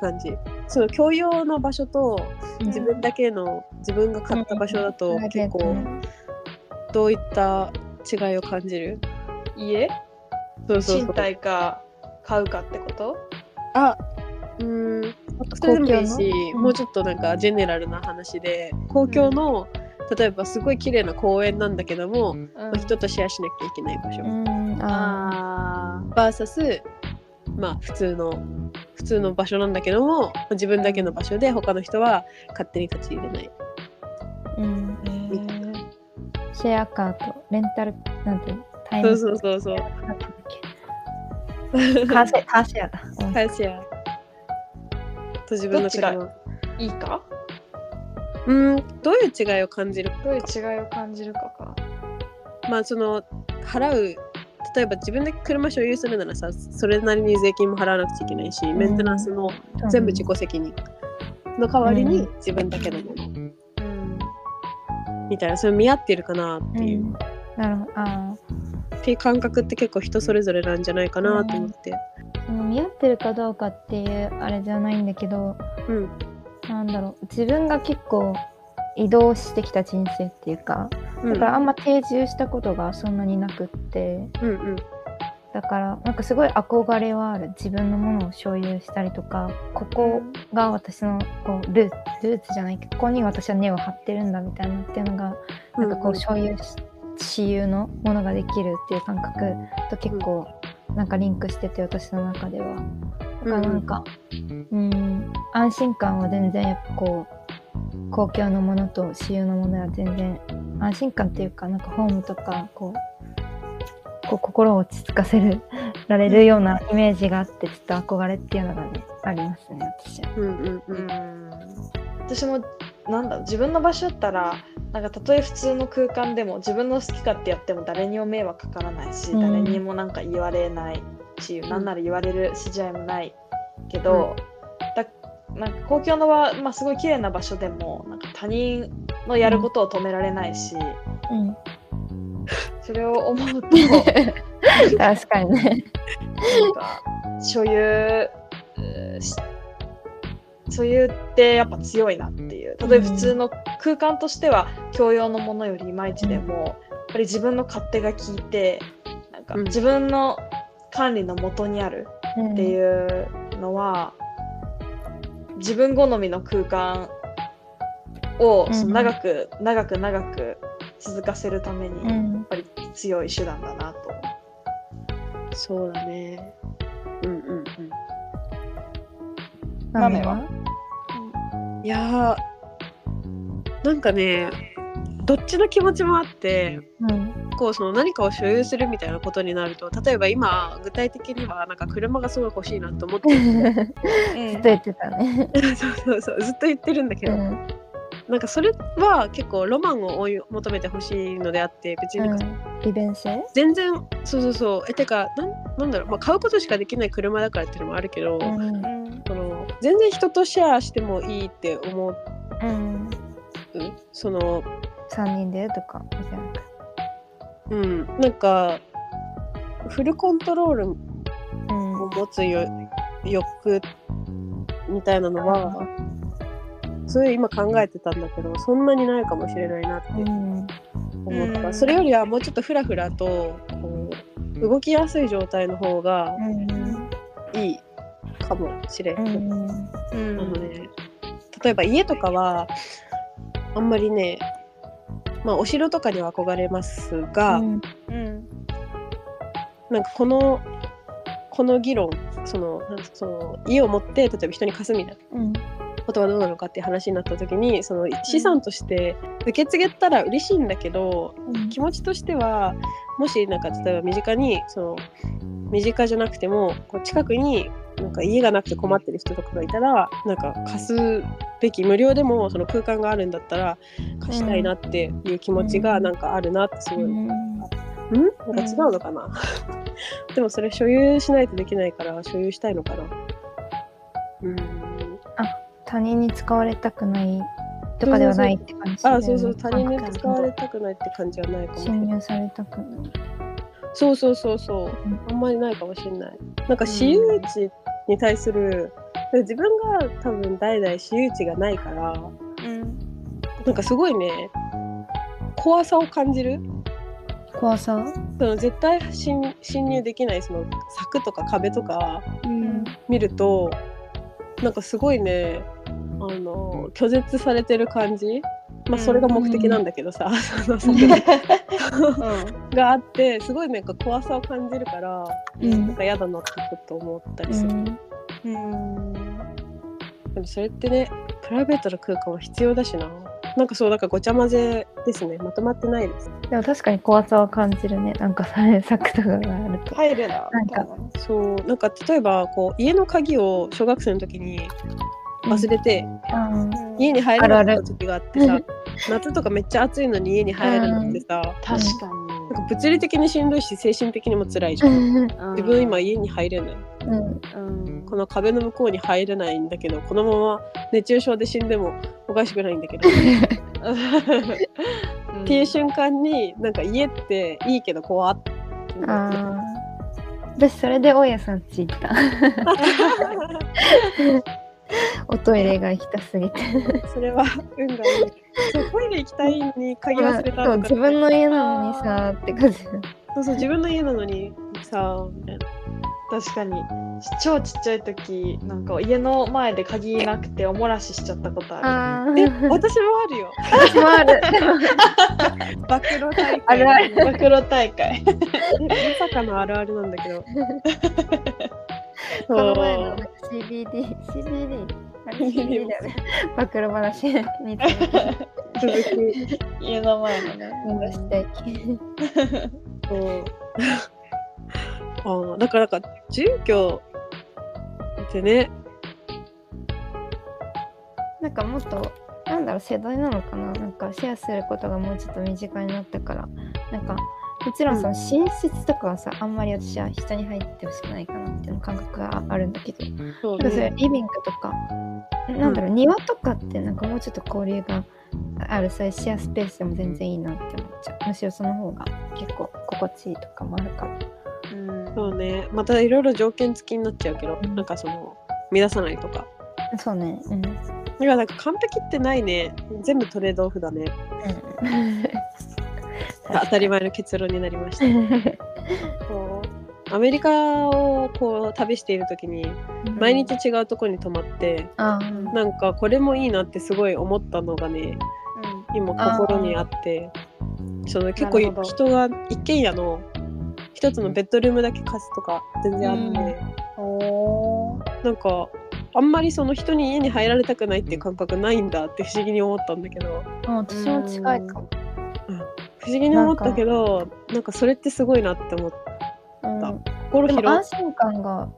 感じ。その共用の場所とうん。自分だけの自分が買った場所だとうん。結構どういった違いを感じる？家？そうそうそう。賃貸か買うかってこと？あうーん。それでもいいし、うん。もうちょっとなんかジェネラルな話で公共の、例えばすごい綺麗な公園なんだけども、うん。まあ人とシェアしなきゃいけない場所、うん。ああバー。サスまあ普通の普通の場所なんだけども自分だけの場所で他の人は勝手に立ち入れない。うん。えー。シェアカーとレンタルなんていうの？タイムそうそうそうそう。カーシェ カーシェアと自分の車どっいいか？うんどういう違いを感じる？どういう違いを感じるかか。まあその払う例えば自分で車所有するならさそれなりに税金も払わなくちゃいけないし、メンテナンスも全部自己責任の代わりにうん自分だけのものうん。みたいなそれ見合ってるかなっていう、うんなるほど。あっていう感覚って結構人それぞれなんじゃないかなと思って。あ、その見合ってるかどうかっていうあれじゃないんだけど、うんなんだろう、自分が結構移動してきた人生っていうか、うん。だからあんま定住したことがそんなになくって、うんうん。だからなんかすごい憧れはある。自分のものを所有したりとかここが私のこうルーツルーツじゃないけどここに私は根を張ってるんだみたいなっていうのがなんかこう所有し私有のものができるっていう感覚と結構なんかリンクしてて私の中では。だからなんか。うん安心感は全然やっぱこう公共のものと私有のものは全然安心感っていうかなんかホームとかこうこう心を落ち着かせるられるようなイメージがあってちょっと憧れっていうのがねありますね私は。うんうんううん。ん私もなんだ自分の場所だったらなんかたとえ普通の空間でも自分の好き勝手やっても誰にも迷惑かからないし、うん。誰にもなんか言われないし、なんなら言われる指示合いもないけど、だなんか公共の場、まあ、すごい綺麗な場所でもなんか他人のやることを止められないし、うん、それを思うと 確かにね。なんか所有所有ってやっぱ強いなっていう。例えば普通の空間としては共用のものよりいまいちでも、やっぱり自分の勝手が効いてなんかうん。自分の管理の元にあるっっていうのは、自分好みの空間をうん。その長く長く長く続かせるために、やうん。っぱり強い手段だなと。そうだね。うんうんうん。豆は？いやーなんかねどっちの気持ちもあってうんこうその何かを所有するみたいなことになると例えば今具体的にはなんか車がすごい欲しいなと思って ずっと言ってたね。そうそうそう。ずっと言ってるんだけど、うん。なんかそれは結構ロマンを追い求めてほしいのであって別になんか利便性？全然そうそうそう。えてかなんなんだろう、まあ、買うことしかできない車だからっていうのもあるけど、うん。うんその全然人とシェアしてもいいって思う。うん。その3人でとかみたいな。うん。なんかフルコントロールをうん。持つよ欲みたいなのはそういう今考えてたんだけどそんなにないかもしれないなってうん。思った、うん。それよりはもうちょっとフラフラとこう動きやすい状態の方がいいかもしれん、うん。うん。あのね例えば家とかはあんまりねまあお城とかには憧れますが、うん。うんなんかこのこの議論そのなんその家を持って例えば人に貸すみたいな。うんことはどうなのかっていう話になった時にその資産として受け継げたら嬉しいんだけど、気持ちとしてはもしなんか例えば身近にその身近じゃなくてもこう近くになんか家がなくて困ってる人とかがいたらなんか貸すべき無料でもその空間があるんだったら貸したいなっていう気持ちがなんかあるなってすごい、うん。ん。なんか違うのかな、でもそれ所有しないとできないから所有したいのかな？うん他人に使われたくないとかではないって感じね。あそうそう他人に使われたくないって感じはないかもしれ侵ない。入されたくない。そうそうそうそう、ん。あんまりないかもしれない。なんか私有地に対する、自分が多分代々私有地がないからうん。なんかすごいね怖さを感じる。怖さ？その絶対侵侵入できないその柵とか壁とかうん。見るとなんかすごいねあの拒絶されてる感じ。まあそれが目的なんだけどさ、があってすごいなんか怖さを感じるから、うん。なんか嫌だなってちょっと思ったりする、うん。でもそれってねプライベートな空間は必要だしな。なんかそうだからごちゃ混ぜですね。まとまってないです。でも確かに怖さは感じるね。なんかさ、作とかがあると。入るな。なんか。そう。なんか例えばこう家の鍵を小学生の時に忘れて、うん。家に入れなかった時があってさ夏とかめっちゃ暑いのに家に入れるのってさ、確かなんか物理的にしんどいし精神的にも辛いじゃん。自分今家に入れない。うん。うん。この壁の向こうに入れないんだけどこのまま熱中症で死んでもおかしくないんだけど、っていう瞬間になんか家っていいけど怖って。私それで大家さんち行った。おトイレが行きたすぎて。それは運がいい。そうトイレ行きたいのに鍵忘れた自分の家なのにさって感じ。そうそう自分の家なのにさみたいな。確かに。超ちっちゃい時なんか家の前で鍵なくておもらししちゃったことああえあ。私もあるよ。私もある。暴露大会。あるある。る暴露大会まさかのあるあるなんだけど。この前の CBD、CBD、CBD だよね。暴露話に続き。家の前のね。流したい。そう。あーだからなんか住居ってね。なんかもっと、なんだろう、世代なのかな。なんかシェアすることがもうちょっと身近になったから、なんか、もちろんその寝室とかはさ、あんまり私は人に入ってほしくないかなっていう感覚があるんだけど、そうなんかそリビングとか、なんだろう、庭とかってなんかもうちょっと交流があるそういうシェアスペースでも全然いいなって思っちゃう。むしろその方が結構心地いいとかもあるから。うん。そうね。またいろいろ条件付きになっちゃうけど、うん。なんかその乱さないとか。そうね。うん。だからなんか完璧ってないね。全部トレードオフだね当たり前の結論になりました。こうアメリカをこう旅している時に毎日違うとこに泊まって、あなんかこれもいいなってすごい思ったのがね今心にあってその結構人が一軒家の一つのベッドルームだけ貸すとか全然あって、うん。なんかあんまりその人に家に入られたくないっていう感覚ないんだって不思議に思ったんだけど。あ私も近いかも。不思議に思ったけどなんかそれってすごいなって思った。うん。心でも安広心感が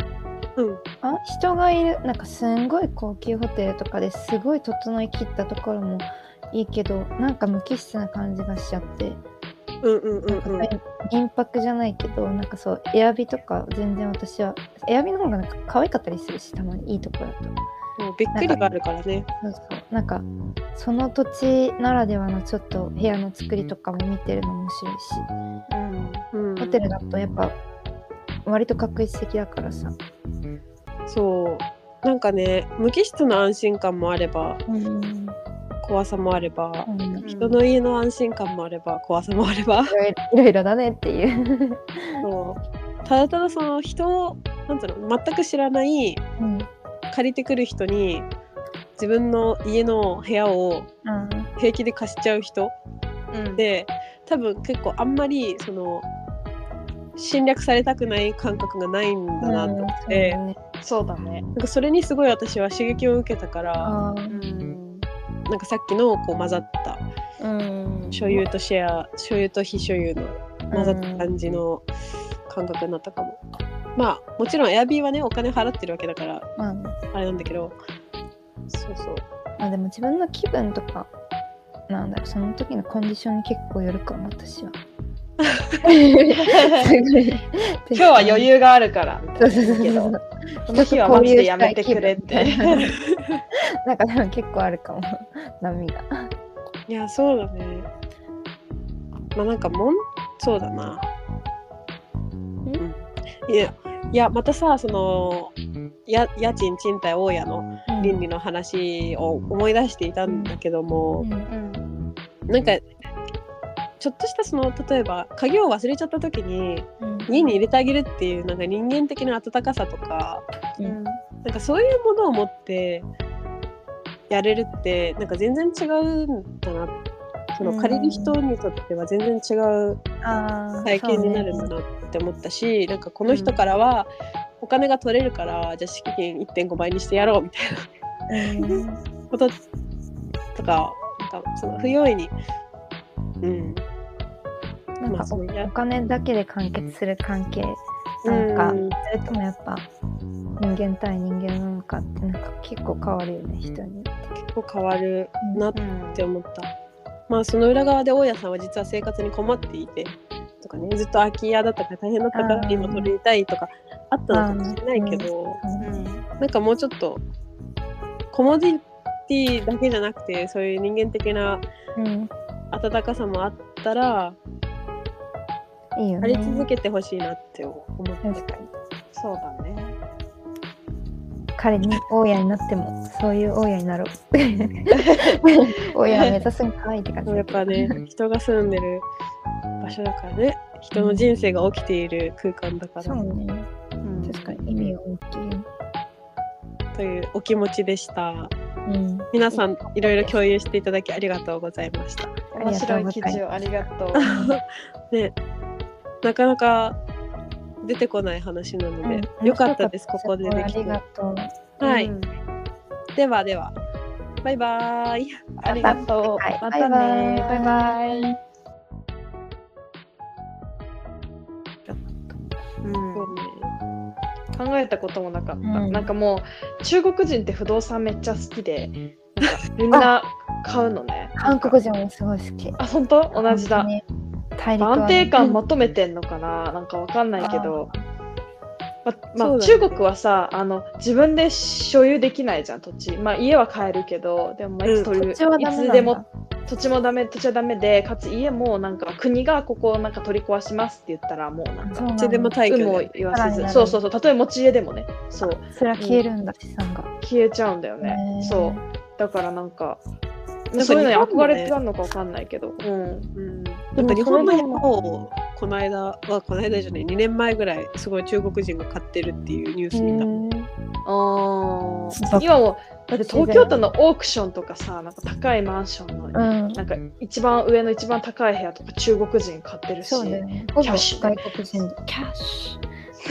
うん。あ人がいるなんかすんごい高級ホテルとかですごい整いきったところもいいけどなんか無機質な感じがしちゃって。うんうん泊じゃないけどなんかそうエアビとか全然私はエアビの方がなんか可愛かったりするしたまにいいところだともうびっくりがあるからね。なんかその土地ならではのちょっと部屋の作りとかも見てるの面白いし。うん。うん。ホテルだとやっぱ割と確一的だからさ、そう。なんかね無機質な安心感もあればうん怖さもあればうん、い人の家の安心感もあれば怖さもあれば。ろいろいろだねっていう、そう。ただただその人をなんつうの全く知らないうん借りてくる人に自分の家の部屋をうん。平気で貸しちゃう人うん。で多分結構あんまりその侵略されたくない感覚がないんだなと思って、うん。そうだね。なんかそれにすごい私は刺激を受けたからうん。なんかさっきのこう混ざった。うん。所有とシェア所有と非所有の混ざった感じの感覚になったかも。まあもちろん Airb はねお金払ってるわけだからまあね。あれなんだけど。そうそう。まあでも自分の気分とかなんだろうその時のコンディションに結構よるかも私は。すごい。今日は余裕があるからそうそうそうけど。そうこの日はマジでやめてくれって。なんかでも結構あるかも波が。いやそうだね。まあなんかもんそうだな、うん、いやいやまたさそのや家賃賃貸大家の倫理の話を思い出していたんだけども、うんうん。なんかちょっとしたその例えば鍵を忘れちゃった時にうん。家に入れてあげるっていうなんか人間的な温かさとかうん。なんかそういうものを持ってやれるってなんか全然違うんだなその借りる人にとっては全然違う体験になるんだなって思ったし、なんかこの人からはお金が取れるからじゃあ敷金1.5倍にしてやろうみたいそうねうん。なこととかなんかその不用意に。うん。なんかおお金だけで完結する関係。なんか、うんそれともやっぱ人間対人間なのかってなんか結構変わるよね人によって。結構変わるなっうんて思った。まあその裏側で大家さんは実は生活に困っていてとかねずっと空き家だったから大変だったから今取りたいとかあったのかもしれないけど、うんなんかもうちょっとコモディティだけじゃなくてそういう人間的なうん、温かさもあったらいいよね。あり続けてほしいなって思って確かに。そうだね。彼に大家になってもそういう大家になろう。大家を目指すんかいって感じやっぱね人が住んでる場所だからね人の人生が起きている空間だからそうね。うん確かに意味が大きいよ。というお気持ちでした。うん。皆さんいろいろ共有していただきありがとうございました。面白い記事をありがとう。ね、なかなか出てこない話なので、うんよかったですここでできてあり。がとう。はい、うんではではバイバーイ。ありがとう。はいまたね。バイバイ。うん考えたこともなかった、うんなんかもう中国人って不動産めっちゃ好きで みんな買うのね韓国人もすごい好き。あ本当？同じだ。大陸安定感求めてんのかな？なんかわかんないけど、ままあ、ね。中国はさあの自分で所有できないじゃん土地。まあ家は買えるけどでもまあいつ取る、土地はダメなんだ。いつでも土地もダメ土地はダメでかつ家もなんか国がここをなんか取り壊しますって言ったらもうなんかそうなんだうちでも。言わせずそうそうそう。たとえ持ち家でもね。そう。それは消えるんだ、資産が。消えちゃうんだよね。そう。だからなんかなんかそういうのに憧れてたのかわかんないけど、うん、うん、なんか日本の山をこの間はこの間じゃない2年前ぐらいすごい中国人が買ってるっていうニュース見た。あーバ今もだって東京都のオークションとかさなんか高いマンションの、うん。なんか一番上の一番高い部屋とか中国人買ってるしね。キャッシュ外国人で。キャッシ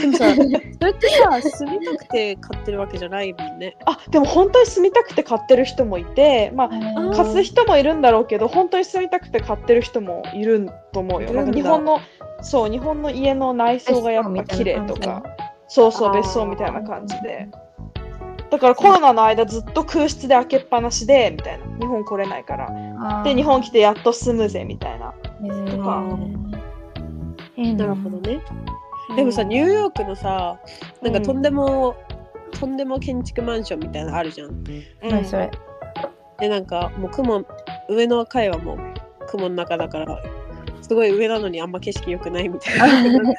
でもさそれってさ住みたくて買ってるわけじゃないもんね。あでも本当に住みたくて買ってる人もいてまあュ。貸す人もいるんだろうけど本当に住みたくて買ってる人もいると思うよ。なんか日本のそう日本の家の内装がやっぱ綺麗とかそうそう別荘みたいな感じで。だからコロナの間ずっと空室で開けっぱなしでみたいな日本来れないからで日本来てやっと住むぜみたいな。とかいいなるほどね。でもさニューヨークのさなんかとんでも、とんでも建築マンションみたいなのあるじゃん。うん何それ。でなんかもう雲上の階はもう雲の中だからすごい上なのにあんま景色良くないみたいな。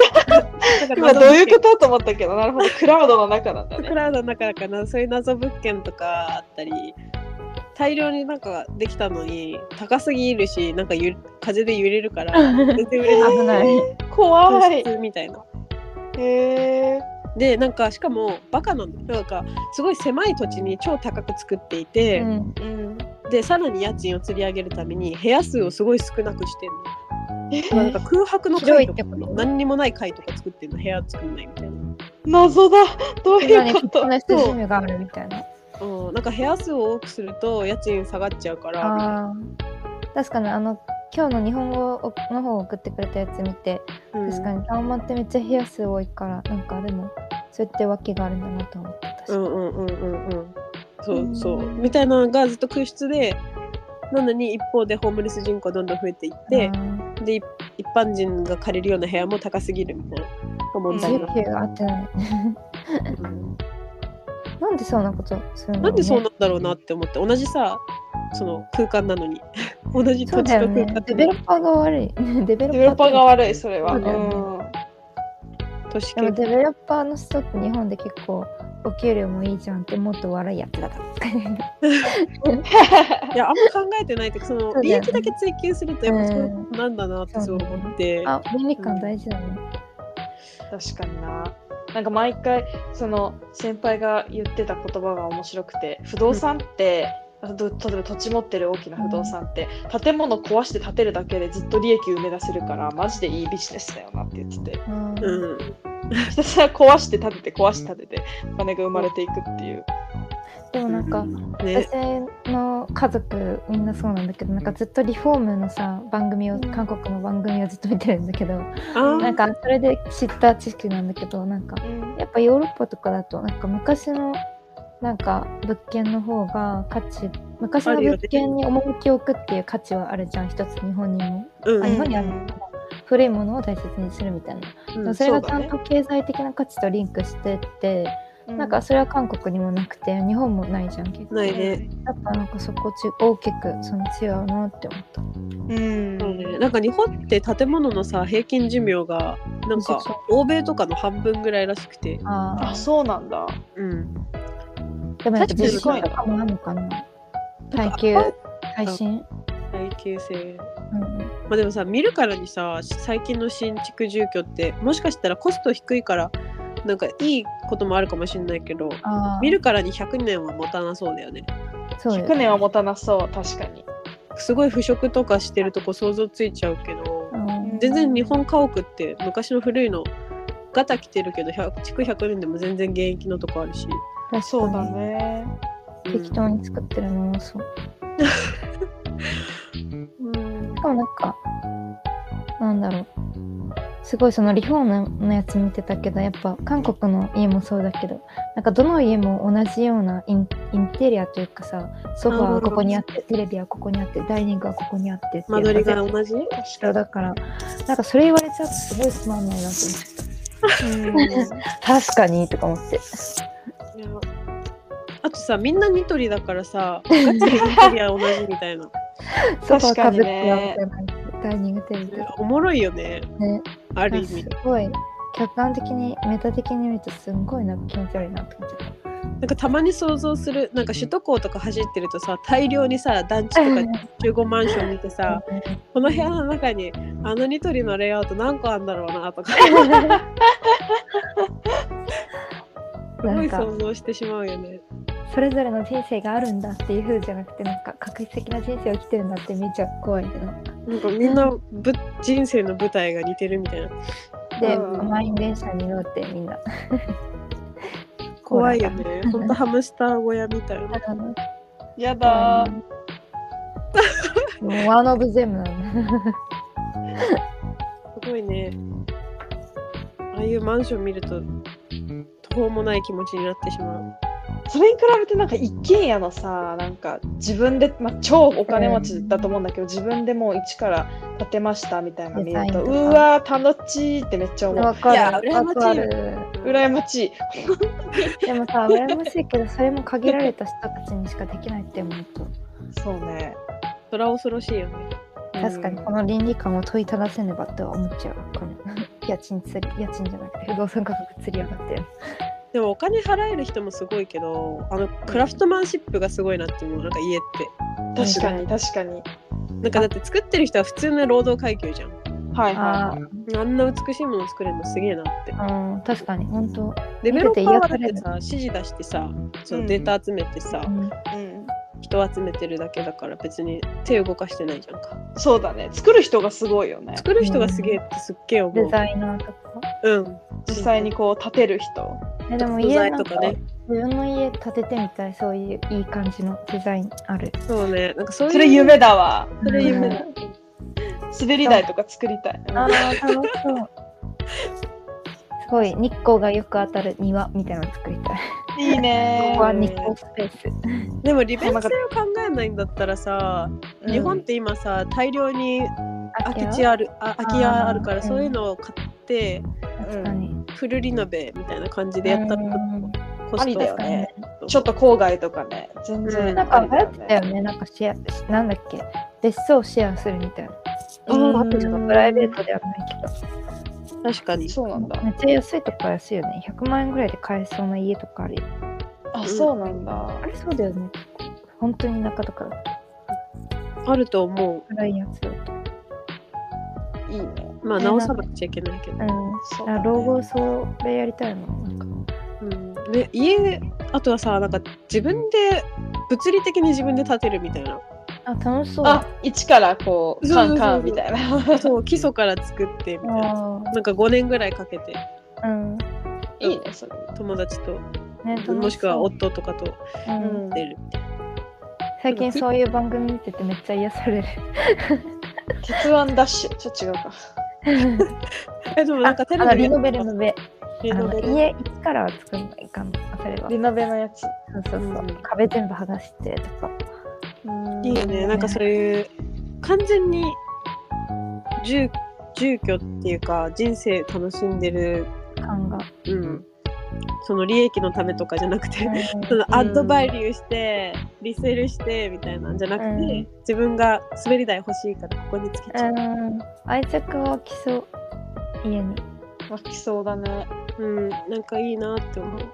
今どういうことと思ったけどなるほどクラウドの中なんだねク。ラウドの中だからそういう謎物件とかあったり大量になんかできたのに高すぎるしなんかゆ風で揺れるから 全然売れない危ない。怖い。みたいな。へえ。でなんかしかもバカなんだよなんかすごい狭い土地に超高く作っていて、うん。うん。でさらに家賃を釣り上げるために部屋数をすごい少なくしてんの。なんか空白の階とか何にもない階とか作ってんの部屋作んないみたいな。謎だ。どうい何うこと？があるみたいな。うん、なんか部屋数を多くすると家賃下がっちゃうからみたいなああ。確かにあの今日の日本語の方を送ってくれたやつ見て、うん。確かにタオマってめっちゃ部屋数多いからなんかでもそうやって訳があるんだなと思った確かに。うんうんうんうんうん。そうそう。うんみたいなのがずっと空室でなのに一方でホームレス人口どんどん増えていってあで一一般人が借りるような部屋も高すぎるみたいな。問ー題が、が合ってない。うん。なんでそんなことするの、ね、なんでそうなんだろうなって思って同じさその空間なのに同じ土地そうだよね。の空間デベロッパーが悪い。デベロッパーが悪い、それは。そうね。うん。都市でも圏デベロッパーの人って日本で結構お給料もいいじゃんってもっと悪いやつだから いやあんま考えてないけどその利益だけ追求するとやっぱそううんなんだなってそう思って、あ倫理観大事だね、確かにな。なんか毎回その先輩が言ってた言葉が面白くて不動産ってあと例えば土地持ってる大きな不動産って建物壊して建てるだけでずっと利益生み出せるからマジでいいビジネスだよなって言ってて。うん。うん。ひたすら壊して建てて壊して建ててお金が生まれていくっていう。でもなんか、ね。私の家族みんなそうなんだけどなんかずっとリフォームのさ番組を韓国の番組をずっと見てるんだけどなんかそれで知った知識なんだけどなんかやっぱヨーロッパとかだとなんか昔のなんか物件の方が価値昔の物件に趣を置くっていう価値はあるじゃん一つ日本にも、うんあ日本にあるの。古いものを大切にするみたいな、うんそれがちゃんと経済的な価値とリンクしてって、うなんかそれは韓国にもなくて日本もないじゃん結構ないね。やっぱなんかそこち大きくその違うなって思った。うん。そうね、なんか日本って建物のさ平均寿命がなんか欧米とかの半分ぐらいらしくて、ああそうなんだ。うん、でもやっぱ確かに地震とかもあるのかな。耐久耐震。耐久性。うんまあでもさ見るからにさ最近の新築住居ってもしかしたらコスト低いからなんかいいこともあるかもしれないけど見るからに100年は持たなそうだよね。そうよ100年は持たなそう確かに。すごい腐食とかしてるとこ想像ついちゃうけどうん。全然日本家屋って昔の古いのガタ来てるけど100築100年でも全然現役のとこあるし確そうだね。適当に作ってるのもそう。うん。しかもなんかなんだろう。すごいそのリフォームのやつ見てたけどやっぱ韓国の家もそうだけどなんかどの家も同じようなインインテリアというかさソファーはここにあってテレビはここにあってダイニングはここにあってって間取りがの同じ？そうだからなんかそれ言われちゃうとすごいつまんないなと思って。確かにとか思ってあとさみんなニトリだからさガチでインテリア同じみたいな。ソファーかぶって確かにねやってダイニングテレビとかおもろいよね。ね。ある意味すごい客観的にメタ的に見るとすんごいなんか気持ち悪いなって思っちゃった。なんかたまに想像する。なんか首都高とか走ってるとさ大量にさ団地とか集合マンション見てさこの部屋の中にあのニトリのレイアウト何個あるんだろうなと か。すごい想像してしまうよねそれぞれの人生があるんだっていう風じゃなくてなんか確実的な人生を生きてるんだってめっちゃ怖いけどなんかみんなぶ人生の舞台が似てるみたいな。で、うん満員電車に乗ってみんな。怖いよね。ほんとハムスター小屋みたいな。う んやだ もうワンオブゼムなのすごいね。ああいうマンション見ると途方もない気持ちになってしまうそれに比べてなんか一軒家のさなんか自分で、まあ、超お金持ちだと思うんだけど自分でもう一から建てましたみたいなの見るとうわー楽しいってめっちゃ思う。いやる羨ましい。羨ましい。でもさ羨ましいけどそれも限られた人たちにしかできないって思うと。そうね。それは恐ろしいよね。確かにこの倫理観を問いただせねばとは思っちゃう。この家賃つり家賃じゃなくて不動産価格つり上がってるでもお金払える人もすごいけどあのクラフトマンシップがすごいなって思う。なんか家って。確かに確かに。なんかだって作ってる人は普通の労働階級じゃん。はいあはい。あんな美しいもの作れるのすげえなって。うん確かに。本当。デベロッパーはだってささ指示出してさそううん。データ集めてさ、うん。うん人集めてるだけだから別に手動かしてないじゃんか。そうだね。作る人がすごいよね。作る人がすげえってすっげえ思う。デザイナーとか？うん。実際にこう建てる人。えでも素家なんか材とかね。自分の家建ててみたいそういういい感じのデザインある。そうね。なんかそういうそれ夢だわ。それ夢。だ、滑り台とか作りたい。あー楽しそう。すごい。日光がよく当たる庭みたいなの作りたいいいね。ここは日光スペース。でも利便性を考えないんだったらさ、うん。日本って今さ大量に空き地ああるあ空き家あるからそういうのを買って確かに。フルリノベみたいな感じでやったらうん。コストありだよね。ちょっと郊外とかね全然うん。なんか流行ってたよね。なんかシェアなんだっけ？別荘をシェアするみたいな。うん。あってちょっとプライベートではないけ確かに。そうなんだ。どめっちゃ安いとこは安いよね。100万円ぐらいで買えそうな家とかあるよ。あそうなんだ。あれそうだよね。本当に田舎とかあると思う。暗いやつだと。いいね。まあね直さなくちゃいけないけど、うん。そう老後それやりたいのなん。かうん、で家あとはさなんか自分で物理的に自分で立てるみたいなあ、楽しそう。あ、一からこう、カンカンみたいな。そう基礎から作ってみたいなあなんか5年ぐらいかけてーうん。いいね、それ。友達とね、もしくは夫とかと出るみたいな最近そういう番組見ててめっちゃ癒される。鉄腕ダッシュ？ちょっと違うか。えでもなんかテレビリノベリノベ。家一からは作んないかん。それは。リノベのやつ。そうそうそう。うん壁全部剥がしてとか。いいよねなんかそういう完全に住住居っていうか人生楽しんでる感が。うんその利益のためとかじゃなくて、うんそのアッドバイリューして、リセールしてみたいなんじゃなくて、うん自分が滑り台欲しいからここにつけちゃう、うん。愛着は来そう。家に。湧きそうだね。うん、なんかいいなって思う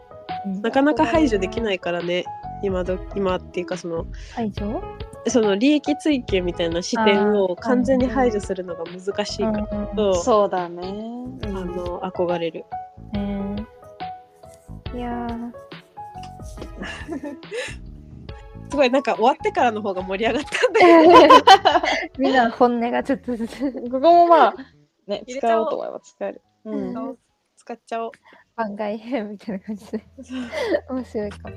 うんなかなか排除できないからね今ど今っていうかその排除その利益追求みたいな視点を完全に排除するのが難しいからうそう。だね。あの憧れる。えーいやー。すごいなんか終わってからの方が盛り上がったんだけど みんな本音がちょっとずつ。ここもまあ、ね、使おうと思えば使える。うん。使っちゃおう。番外編みたいな感じで。面白いかも。